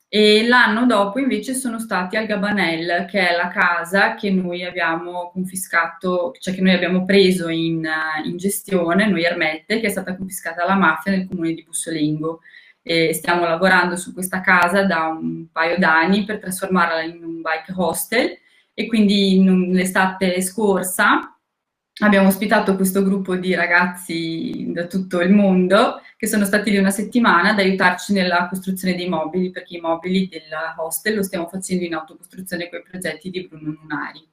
e l'anno dopo invece sono stati al Gabanel, che è la casa che noi abbiamo confiscato, cioè che noi abbiamo preso in, in gestione, noi Ermette, che è stata confiscata alla mafia nel comune di Bussolengo e stiamo lavorando su questa casa da un paio d'anni per trasformarla in un bike hostel e quindi l'estate scorsa abbiamo ospitato questo gruppo di ragazzi da tutto il mondo che sono stati lì una settimana ad aiutarci nella costruzione dei mobili perché i mobili del hostel lo stiamo facendo in autocostruzione con i progetti di Bruno Lunari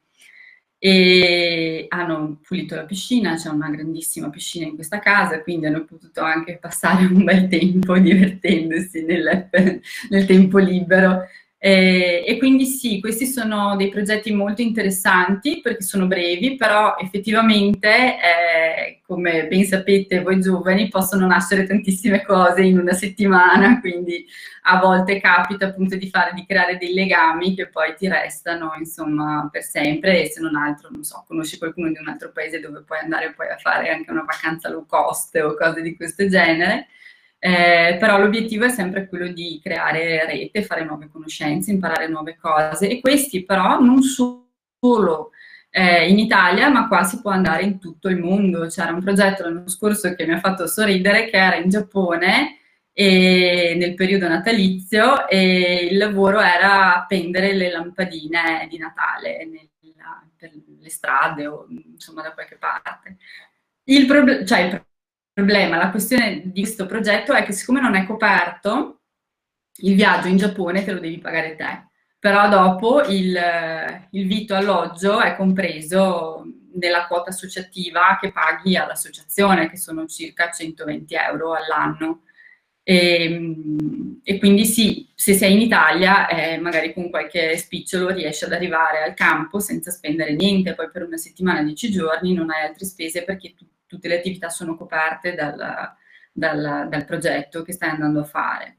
e hanno pulito la piscina, c'è una grandissima piscina in questa casa, quindi hanno potuto anche passare un bel tempo divertendosi nel, nel tempo libero. Eh, e quindi sì, questi sono dei progetti molto interessanti perché sono brevi, però effettivamente, eh, come ben sapete voi giovani, possono nascere tantissime cose in una settimana, quindi a volte capita appunto di fare, di creare dei legami che poi ti restano insomma per sempre e se non altro, non so, conosci qualcuno di un altro paese dove puoi andare poi a fare anche una vacanza low cost o cose di questo genere. Eh, però l'obiettivo è sempre quello di creare rete, fare nuove conoscenze, imparare nuove cose e questi però non solo eh, in Italia, ma qua si può andare in tutto il mondo. C'era un progetto l'anno scorso che mi ha fatto sorridere che era in Giappone e nel periodo natalizio e il lavoro era appendere le lampadine di Natale nella, per le strade o insomma da qualche parte. Il, prob- cioè, il problema, la questione di questo progetto è che siccome non è coperto, il viaggio in Giappone te lo devi pagare te, però dopo il, il vitto alloggio è compreso nella quota associativa che paghi all'associazione, che sono circa 120 euro all'anno. E, ehm, e, quindi sì, se sei in Italia, eh, magari con qualche spicciolo riesci ad arrivare al campo senza spendere niente, poi per una settimana, dieci giorni, non hai altre spese perché tu, tutte le attività sono coperte dal, dal, dal, progetto che stai andando a fare.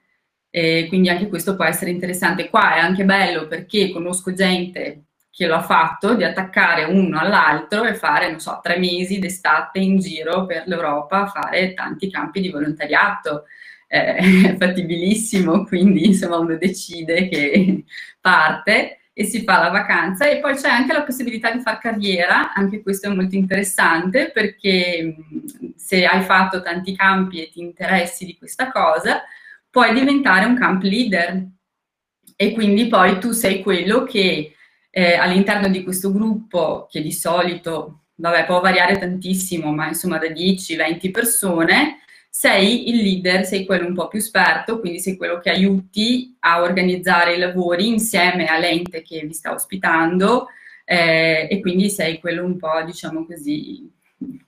E quindi anche questo può essere interessante. Qua è anche bello perché conosco gente che lo ha fatto di attaccare uno all'altro e fare, non so, tre mesi d'estate in giro per l'Europa a fare tanti campi di volontariato è fattibilissimo, quindi insomma uno decide che parte e si fa la vacanza. E poi c'è anche la possibilità di fare carriera, anche questo è molto interessante perché se hai fatto tanti campi e ti interessi di questa cosa, puoi diventare un camp leader. E quindi poi tu sei quello che eh, all'interno di questo gruppo che di solito, vabbè, può variare tantissimo, ma insomma da 10-20 persone, sei il leader, sei quello un po' più esperto, quindi sei quello che aiuti a organizzare i lavori insieme all'ente che vi sta ospitando eh, e quindi sei quello un po', diciamo così,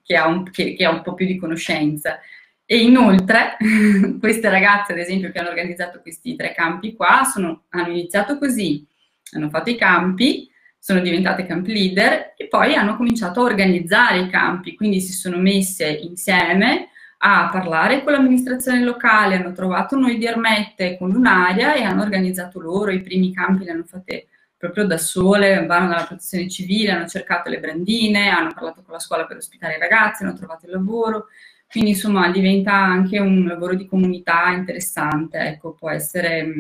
che ha un, che, che ha un po' più di conoscenza. E inoltre, queste ragazze, ad esempio, che hanno organizzato questi tre campi qua, sono, hanno iniziato così, hanno fatto i campi, sono diventate camp leader e poi hanno cominciato a organizzare i campi, quindi si sono messe insieme a parlare con l'amministrazione locale, hanno trovato noi di Ermette con un'area e hanno organizzato loro, i primi campi li hanno fatti proprio da sole, vanno dalla protezione civile, hanno cercato le brandine, hanno parlato con la scuola per ospitare i ragazzi, hanno trovato il lavoro, quindi insomma diventa anche un lavoro di comunità interessante, ecco, può essere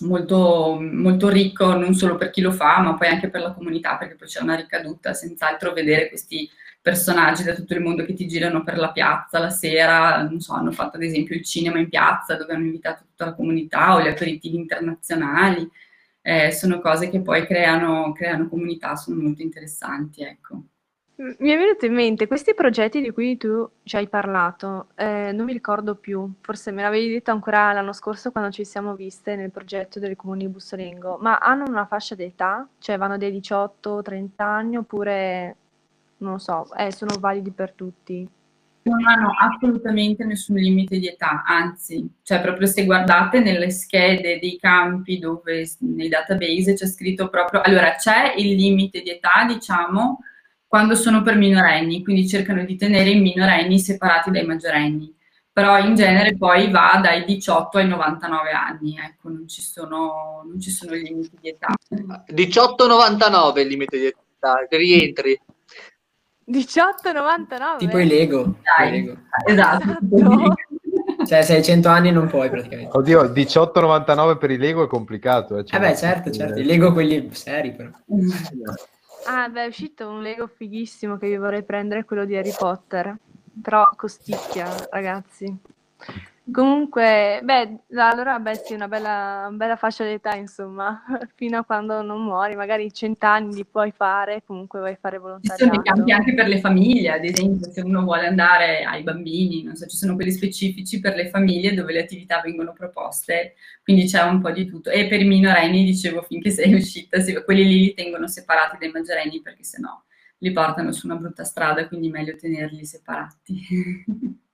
molto, molto ricco non solo per chi lo fa, ma poi anche per la comunità, perché poi c'è una ricaduta, senz'altro vedere questi personaggi da tutto il mondo che ti girano per la piazza la sera, non so, hanno fatto ad esempio il cinema in piazza dove hanno invitato tutta la comunità o gli aperitivi internazionali, eh, sono cose che poi creano, creano comunità, sono molto interessanti, ecco. Mi è venuto in mente questi progetti di cui tu ci hai parlato, eh, non mi ricordo più, forse me l'avevi detto ancora l'anno scorso quando ci siamo viste nel progetto del comune di Bussolengo, ma hanno una fascia d'età? Cioè vanno dai 18-30 anni oppure non lo so, eh, sono validi per tutti. Non hanno assolutamente nessun limite di età, anzi, cioè proprio se guardate nelle schede dei campi dove nei database c'è scritto proprio, allora c'è il limite di età, diciamo, quando sono per minorenni, quindi cercano di tenere i minorenni separati dai maggiorenni, però in genere poi va dai 18 ai 99 anni, ecco, non ci sono, non ci sono limiti di età. 18-99 il limite di età, rientri. 18,99? Tipo i Lego. Dai, Lego. esatto. Cioè, se hai 100 anni non puoi praticamente. Oddio, 18,99 per i Lego è complicato. Eh, cioè, eh beh, certo, certo. I Lego quelli seri però. Ah, beh, è uscito un Lego fighissimo che io vorrei prendere, quello di Harry Potter. Però costicchia, ragazzi. Comunque, beh, allora beh, sì, una bella, bella fascia d'età, insomma, fino a quando non muori, magari cent'anni li puoi fare, comunque vuoi fare volontariato. Ci sono dei campi anche per le famiglie, ad esempio, se uno vuole andare ai bambini, non so, ci sono quelli specifici per le famiglie dove le attività vengono proposte, quindi c'è un po' di tutto. E per i minorenni, dicevo, finché sei uscita, quelli lì li tengono separati dai maggiorenni perché sennò li portano su una brutta strada, quindi meglio tenerli separati.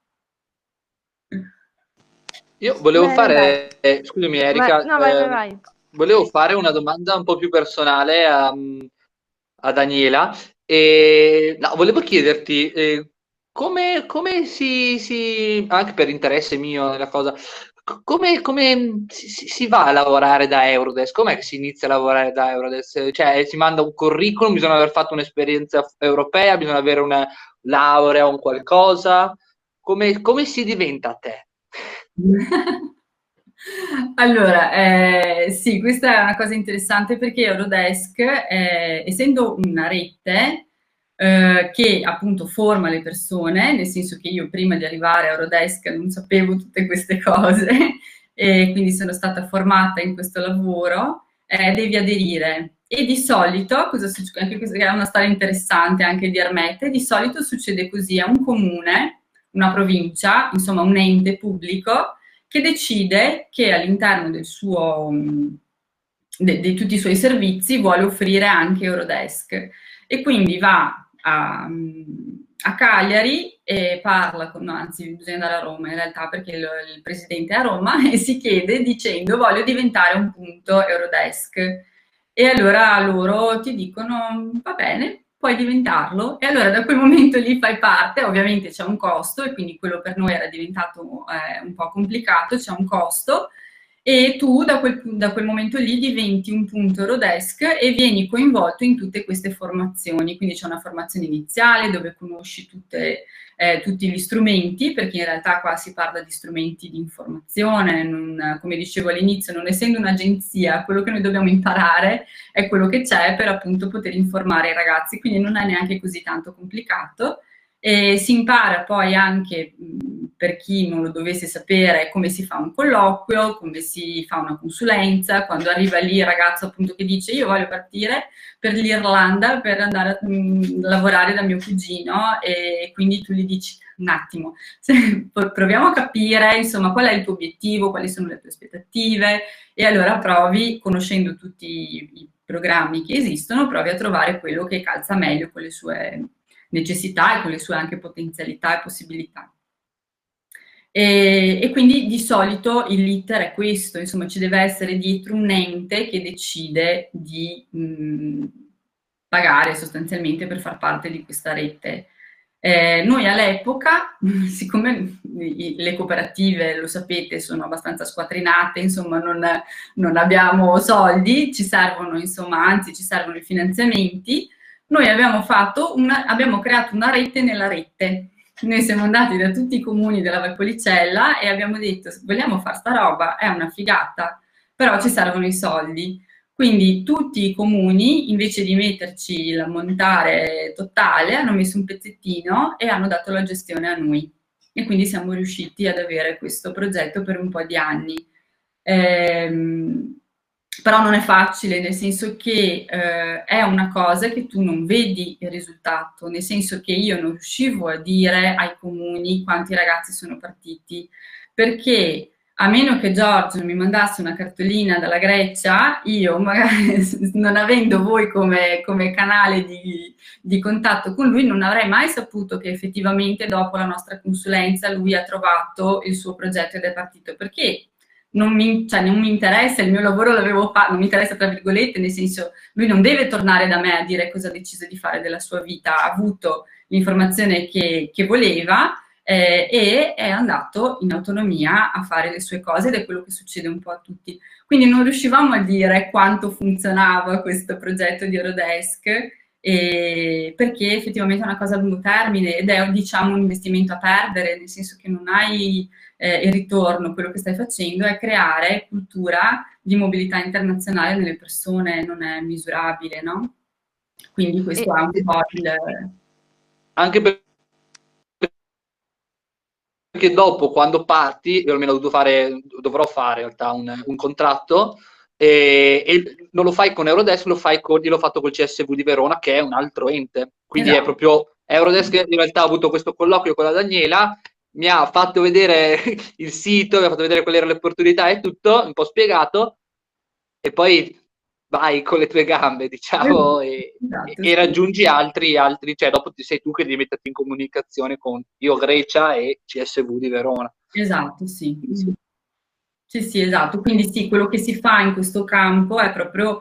Io volevo Beh, fare, eh, scusami Erika, vai, no, vai, vai, eh, volevo fare una domanda un po' più personale a, a Daniela e no, volevo chiederti eh, come, come si, si, anche per interesse mio nella cosa, come, come si, si, va a lavorare da Eurodesk? Com'è che si inizia a lavorare da Eurodesk? Cioè, si manda un curriculum, bisogna aver fatto un'esperienza europea, bisogna avere una laurea o un qualcosa? Come, come si diventa a te? Allora, eh, sì, questa è una cosa interessante perché Eurodesk, eh, essendo una rete, eh, che appunto forma le persone, nel senso che io prima di arrivare a Eurodesk non sapevo tutte queste cose e quindi sono stata formata in questo lavoro, eh, devi aderire. E di solito, cosa succede? Anche questa è una storia interessante anche di Ermette, di solito succede così a un comune, una provincia, insomma un ente pubblico, che decide che all'interno del suo, de, di tutti i suoi servizi vuole offrire anche Eurodesk. E quindi va a, a Cagliari e parla con, no, anzi bisogna andare a Roma in realtà perché il, il, presidente è a Roma e si chiede dicendo voglio diventare un punto Eurodesk e allora loro ti dicono va bene puoi diventarlo e allora da quel momento lì fai parte ovviamente c'è un costo e quindi quello per noi era diventato eh, un po' complicato c'è un costo e tu da quel, da quel, momento lì diventi un punto Eurodesk e vieni coinvolto in tutte queste formazioni. Quindi c'è una formazione iniziale dove conosci tutte, eh, tutti gli strumenti, perché in realtà qua si parla di strumenti di informazione, non, come dicevo all'inizio, non essendo un'agenzia, quello che noi dobbiamo imparare è quello che c'è per appunto poter informare i ragazzi, quindi non è neanche così tanto complicato. E si impara poi anche, per chi non lo dovesse sapere, come si fa un colloquio, come si fa una consulenza, quando arriva lì il ragazzo appunto che dice io voglio partire per l'Irlanda per andare a mh, lavorare da mio cugino e quindi tu gli dici un attimo, proviamo a capire insomma qual è il tuo obiettivo, quali sono le tue aspettative e allora provi, conoscendo tutti i programmi che esistono, provi a trovare quello che calza meglio con le sue necessità e con le sue anche potenzialità e possibilità. E, e, quindi di solito il l'iter è questo, insomma ci deve essere dietro un ente che decide di mh, pagare sostanzialmente per far parte di questa rete. Eh, noi all'epoca, siccome le cooperative, lo sapete, sono abbastanza squatrinate, insomma non, non abbiamo soldi, ci servono, insomma, anzi ci servono i finanziamenti, noi abbiamo, una, abbiamo creato una rete nella rete. Noi siamo andati da tutti i comuni della Valpolicella e abbiamo detto vogliamo fare sta roba, è una figata, però ci servono i soldi. Quindi tutti i comuni, invece di metterci l'ammontare totale, hanno messo un pezzettino e hanno dato la gestione a noi. E quindi siamo riusciti ad avere questo progetto per un po' di anni. Ehm, però non è facile, nel senso che eh, è una cosa che tu non vedi il risultato, nel senso che io non riuscivo a dire ai comuni quanti ragazzi sono partiti, perché a meno che Giorgio mi mandasse una cartolina dalla Grecia, io magari non avendo voi come, come canale di, di, contatto con lui, non avrei mai saputo che effettivamente dopo la nostra consulenza lui ha trovato il suo progetto ed è partito, perché non mi, cioè, non mi interessa, il mio lavoro l'avevo fatto, non mi interessa tra virgolette, nel senso lui non deve tornare da me a dire cosa ha deciso di fare della sua vita, ha avuto l'informazione che, che voleva eh, e è andato in autonomia a fare le sue cose ed è quello che succede un po' a tutti. Quindi non riuscivamo a dire quanto funzionava questo progetto di Eurodesk eh, perché effettivamente è una cosa a lungo termine ed è diciamo un investimento a perdere, nel senso che non hai eh, il ritorno, quello che stai facendo è creare cultura di mobilità internazionale nelle persone, non è misurabile, no? Quindi questo è un po' il... Anche perché dopo, quando parti, io almeno fare, dovrò fare in realtà un, un contratto, e, e, non lo fai con Eurodesk, lo fai con, io l'ho fatto col CSV di Verona, che è un altro ente. Quindi esatto. è proprio Eurodesk, in realtà ho avuto questo colloquio con la Daniela mi ha fatto vedere il sito, mi ha fatto vedere quali erano le opportunità e tutto, un po' spiegato, e poi vai con le tue gambe, diciamo, e, esatto, e, raggiungi altri, altri, cioè dopo sei tu che devi metterti in comunicazione con io Grecia e CSV di Verona. Esatto, sì. Sì, sì, esatto. Quindi sì, quello che si fa in questo campo è proprio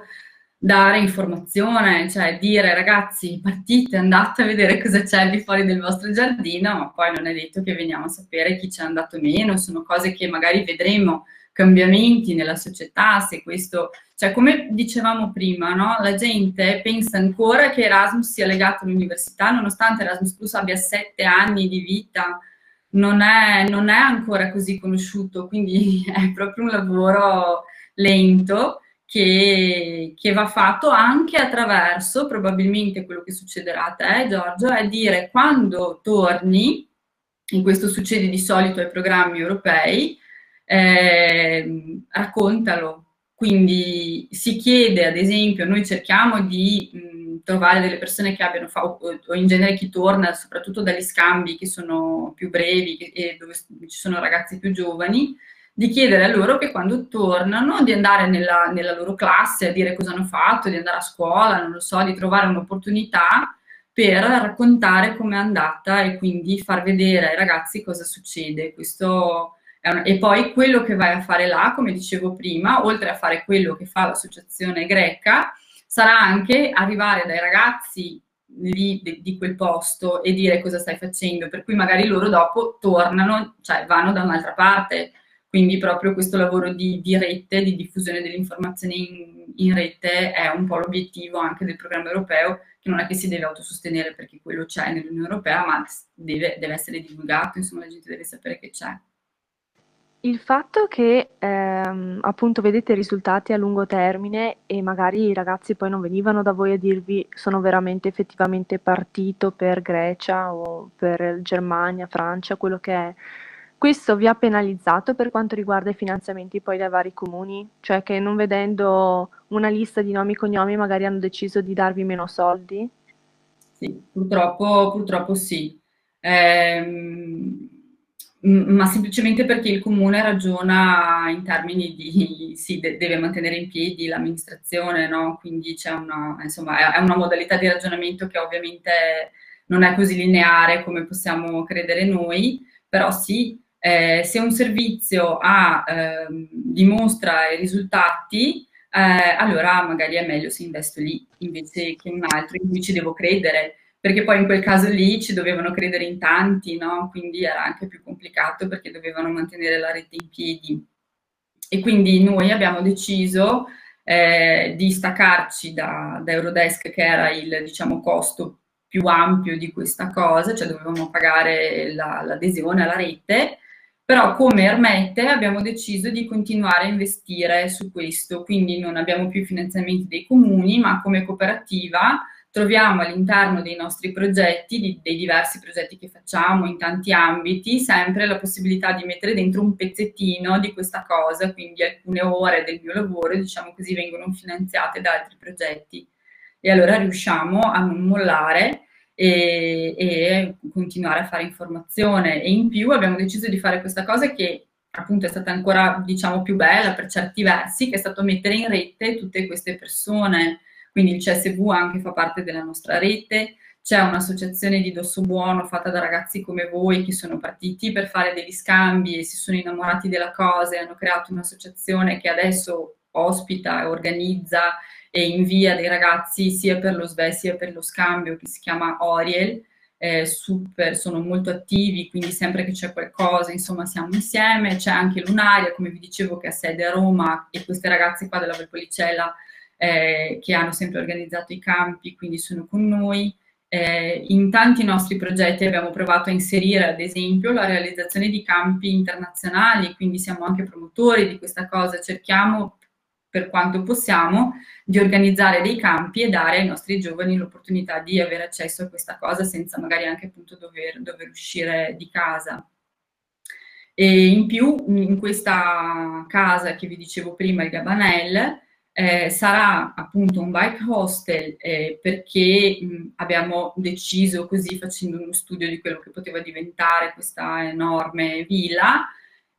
dare informazione, cioè dire ragazzi partite, andate a vedere cosa c'è di fuori del vostro giardino, ma poi non è detto che veniamo a sapere chi ci è andato meno, sono cose che magari vedremo cambiamenti nella società, se questo, cioè come dicevamo prima, no? la gente pensa ancora che Erasmus sia legato all'università, nonostante Erasmus Plus abbia sette anni di vita, non è, non è ancora così conosciuto, quindi è proprio un lavoro lento che, che, va fatto anche attraverso, probabilmente quello che succederà a te, Giorgio, è dire quando torni, e questo succede di solito ai programmi europei, eh, raccontalo. Quindi si chiede, ad esempio, noi cerchiamo di mh, trovare delle persone che abbiano fatto, o in genere chi torna, soprattutto dagli scambi che sono più brevi e dove ci sono ragazzi più giovani, di chiedere a loro che quando tornano di andare nella, nella loro classe a dire cosa hanno fatto, di andare a scuola, non lo so, di trovare un'opportunità per raccontare com'è andata e quindi far vedere ai ragazzi cosa succede. Questo una, e poi quello che vai a fare là, come dicevo prima, oltre a fare quello che fa l'associazione greca, sarà anche arrivare dai ragazzi lì di, di, quel posto e dire cosa stai facendo, per cui magari loro dopo tornano, cioè vanno da un'altra parte. Quindi proprio questo lavoro di, di rete, di diffusione delle informazioni in, in, rete è un po' l'obiettivo anche del programma europeo, che non è che si deve autosostenere perché quello c'è nell'Unione Europea, ma deve, deve essere divulgato, insomma la gente deve sapere che c'è. Il fatto che, ehm, appunto vedete risultati a lungo termine e magari i ragazzi poi non venivano da voi a dirvi sono veramente effettivamente partito per Grecia o per Germania, Francia, quello che è, questo vi ha penalizzato per quanto riguarda i finanziamenti poi dai vari comuni? Cioè che non vedendo una lista di nomi e cognomi magari hanno deciso di darvi meno soldi? Sì, purtroppo, purtroppo sì. Ehm ma semplicemente perché il comune ragiona in termini di, sì, de- deve mantenere in piedi l'amministrazione, no? quindi c'è una, insomma, è una modalità di ragionamento che ovviamente non è così lineare come possiamo credere noi, però sì, eh, se un servizio ha, eh, dimostra i risultati, eh, allora magari è meglio se investo lì invece che in un altro in cui ci devo credere perché poi in quel caso lì ci dovevano credere in tanti, no? quindi era anche più complicato perché dovevano mantenere la rete in piedi. E quindi noi abbiamo deciso eh, di staccarci da, da, Eurodesk, che era il diciamo, costo più ampio di questa cosa, cioè dovevamo pagare la, l'adesione alla rete, però come Ermette abbiamo deciso di continuare a investire su questo, quindi non abbiamo più finanziamenti dei comuni, ma come cooperativa troviamo all'interno dei nostri progetti, dei diversi progetti che facciamo in tanti ambiti, sempre la possibilità di mettere dentro un pezzettino di questa cosa, quindi alcune ore del mio lavoro, diciamo così, vengono finanziate da altri progetti. E allora riusciamo a non mollare e, e continuare a fare informazione. E in più abbiamo deciso di fare questa cosa che appunto è stata ancora, diciamo, più bella per certi versi, che è stato mettere in rete tutte queste persone quindi il CSV anche fa parte della nostra rete, c'è un'associazione di Dosso Buono fatta da ragazzi come voi che sono partiti per fare degli scambi e si sono innamorati della cosa e hanno creato un'associazione che adesso ospita, organizza e invia dei ragazzi sia per lo SVE sia per lo scambio che si chiama Oriel. Eh, super, sono molto attivi, quindi sempre che c'è qualcosa, insomma, siamo insieme. C'è anche Lunaria, come vi dicevo, che ha sede a Roma e queste ragazze qua della Valpolicella eh, che hanno sempre organizzato i campi, quindi sono con noi. Eh, in tanti nostri progetti abbiamo provato a inserire, ad esempio, la realizzazione di campi internazionali, quindi siamo anche promotori di questa cosa, cerchiamo per quanto possiamo di organizzare dei campi e dare ai nostri giovani l'opportunità di avere accesso a questa cosa senza magari anche appunto dover, dover uscire di casa. E in più, in questa casa che vi dicevo prima, il Gabanel, eh, sarà appunto un bike hostel eh, perché mh, abbiamo deciso così facendo uno studio di quello che poteva diventare questa enorme villa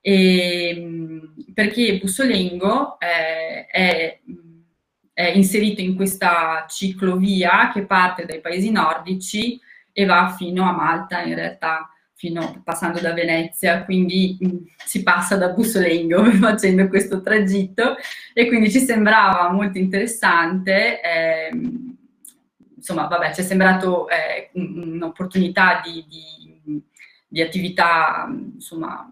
e, mh, perché Bussolengo eh, è, è inserito in questa ciclovia che parte dai paesi nordici e va fino a Malta in realtà fino, passando da Venezia, quindi mh, si passa da Bussolengo facendo questo tragitto e quindi ci sembrava molto interessante. Eh, insomma, vabbè, ci è sembrato eh, un'opportunità di, di, di attività, insomma,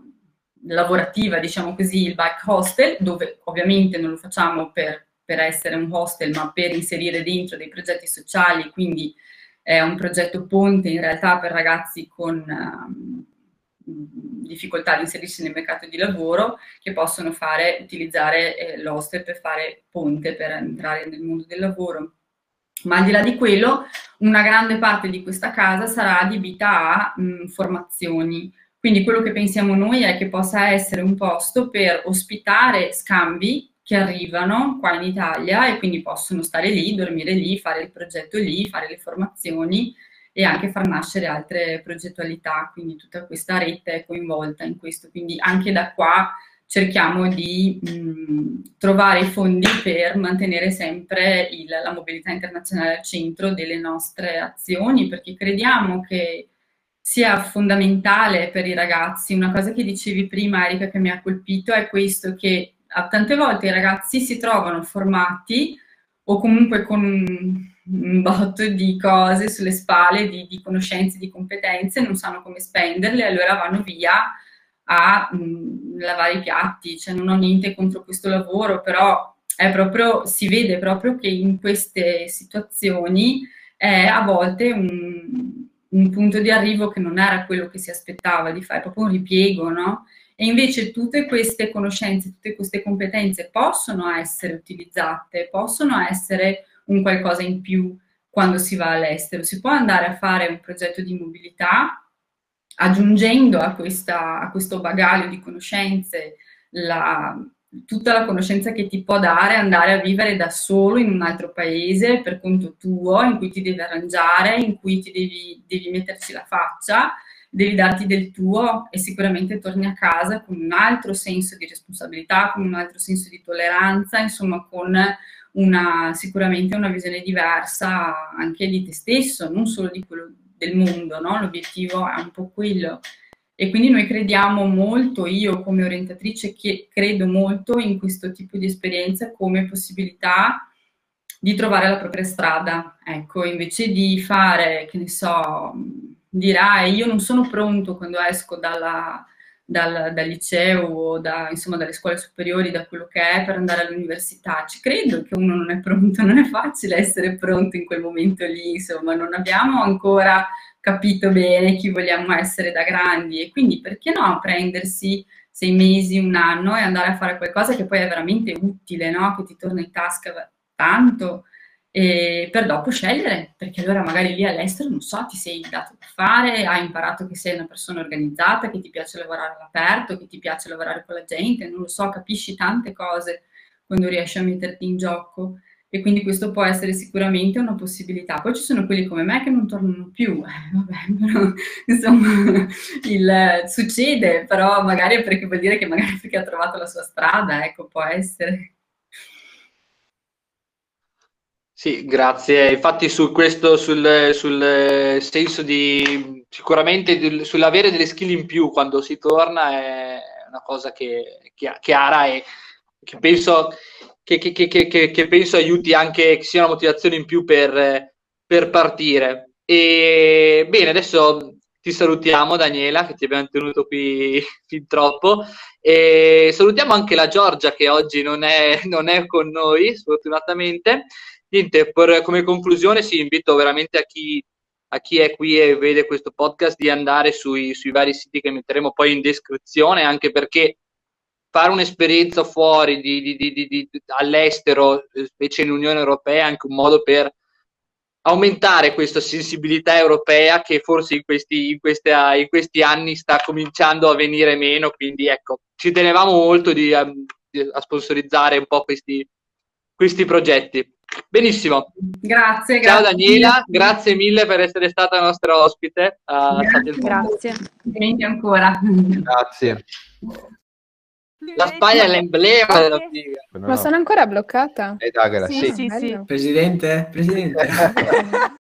lavorativa, diciamo così, il bike hostel, dove ovviamente non lo facciamo per, per essere un hostel, ma per inserire dentro dei progetti sociali, quindi è un progetto ponte in realtà per ragazzi con, um, difficoltà di inserirsi nel mercato di lavoro che possono fare, utilizzare eh, l'hostel per fare ponte per entrare nel mondo del lavoro. Ma al di là di quello, una grande parte di questa casa sarà adibita a mh, formazioni. Quindi quello che pensiamo noi è che possa essere un posto per ospitare scambi che arrivano qua in Italia e quindi possono stare lì, dormire lì, fare il progetto lì, fare le formazioni e anche far nascere altre progettualità, quindi tutta questa rete è coinvolta in questo, quindi anche da qua cerchiamo di mh, trovare i fondi per mantenere sempre il, la mobilità internazionale al centro delle nostre azioni, perché crediamo che sia fondamentale per i ragazzi. Una cosa che dicevi prima, Erika, che mi ha colpito è questo, che tante volte i ragazzi si trovano formati o comunque con un botto di cose sulle spalle, di, di conoscenze, di competenze, non sanno come spenderle, allora vanno via a mh, mm, lavare i piatti, cioè non ho niente contro questo lavoro, però è proprio, si vede proprio che in queste situazioni è a volte un, un punto di arrivo che non era quello che si aspettava di fare, proprio un ripiego, no? E invece tutte queste conoscenze, tutte queste competenze possono essere utilizzate, possono essere un qualcosa in più quando si va all'estero. Si può andare a fare un progetto di mobilità aggiungendo a, questa, a questo bagaglio di conoscenze la, tutta la conoscenza che ti può dare andare a vivere da solo in un altro paese per conto tuo, in cui ti devi arrangiare, in cui ti devi, devi metterci la faccia, devi darti del tuo e sicuramente torni a casa con un altro senso di responsabilità, con un altro senso di tolleranza, insomma con una, sicuramente una visione diversa anche di te stesso, non solo di quello del mondo, no? l'obiettivo è un po' quello. E quindi noi crediamo molto, io come orientatrice che credo molto in questo tipo di esperienza come possibilità di trovare la propria strada. Ecco, invece di fare, che ne so, dirai io non sono pronto quando esco dalla, dal, dal, liceo o da, insomma, dalle scuole superiori, da quello che è per andare all'università. Ci credo che uno non è pronto, non è facile essere pronto in quel momento lì, insomma, non abbiamo ancora capito bene chi vogliamo essere da grandi. E quindi perché no prendersi sei mesi, un anno e andare a fare qualcosa che poi è veramente utile, no? che ti torna in tasca tanto. E per dopo scegliere, perché allora magari lì all'estero, non so, ti sei dato da fare, hai imparato che sei una persona organizzata, che ti piace lavorare all'aperto, che ti piace lavorare con la gente, non lo so, capisci tante cose quando riesci a metterti in gioco e quindi questo può essere sicuramente una possibilità. Poi ci sono quelli come me che non tornano più, eh, vabbè, però insomma il, succede, però magari perché vuol dire che magari perché ha trovato la sua strada, ecco, può essere. Sì, grazie. Infatti su questo, sul, sul senso di sicuramente sull'avere delle skill in più quando si torna è una cosa che, che chiara e che penso, che, che, che, penso aiuti anche che sia una motivazione in più per, per partire. E bene, adesso ti salutiamo Daniela che ti abbiamo tenuto qui fin troppo e salutiamo anche la Giorgia che oggi non è, non è con noi sfortunatamente niente, per, come conclusione sì, invito veramente a chi, a chi, è qui e vede questo podcast di andare sui, sui vari siti che metteremo poi in descrizione, anche perché fare un'esperienza fuori di, di, di, all'estero, specie in Unione Europea, è anche un modo per aumentare questa sensibilità europea che forse in questi, in, queste, in questi, anni sta cominciando a venire meno, quindi ecco, ci tenevamo molto di, a, a sponsorizzare un po' questi, questi progetti. Benissimo. Grazie, Ciao grazie. Daniela, grazie mille per essere stata nostra ospite. Uh, grazie. Complimenti ancora. Grazie. La Spagna è l'emblema della figa. Ma sono ancora bloccata? Eh, sì, sì, sì, sì. Presidente? Presidente.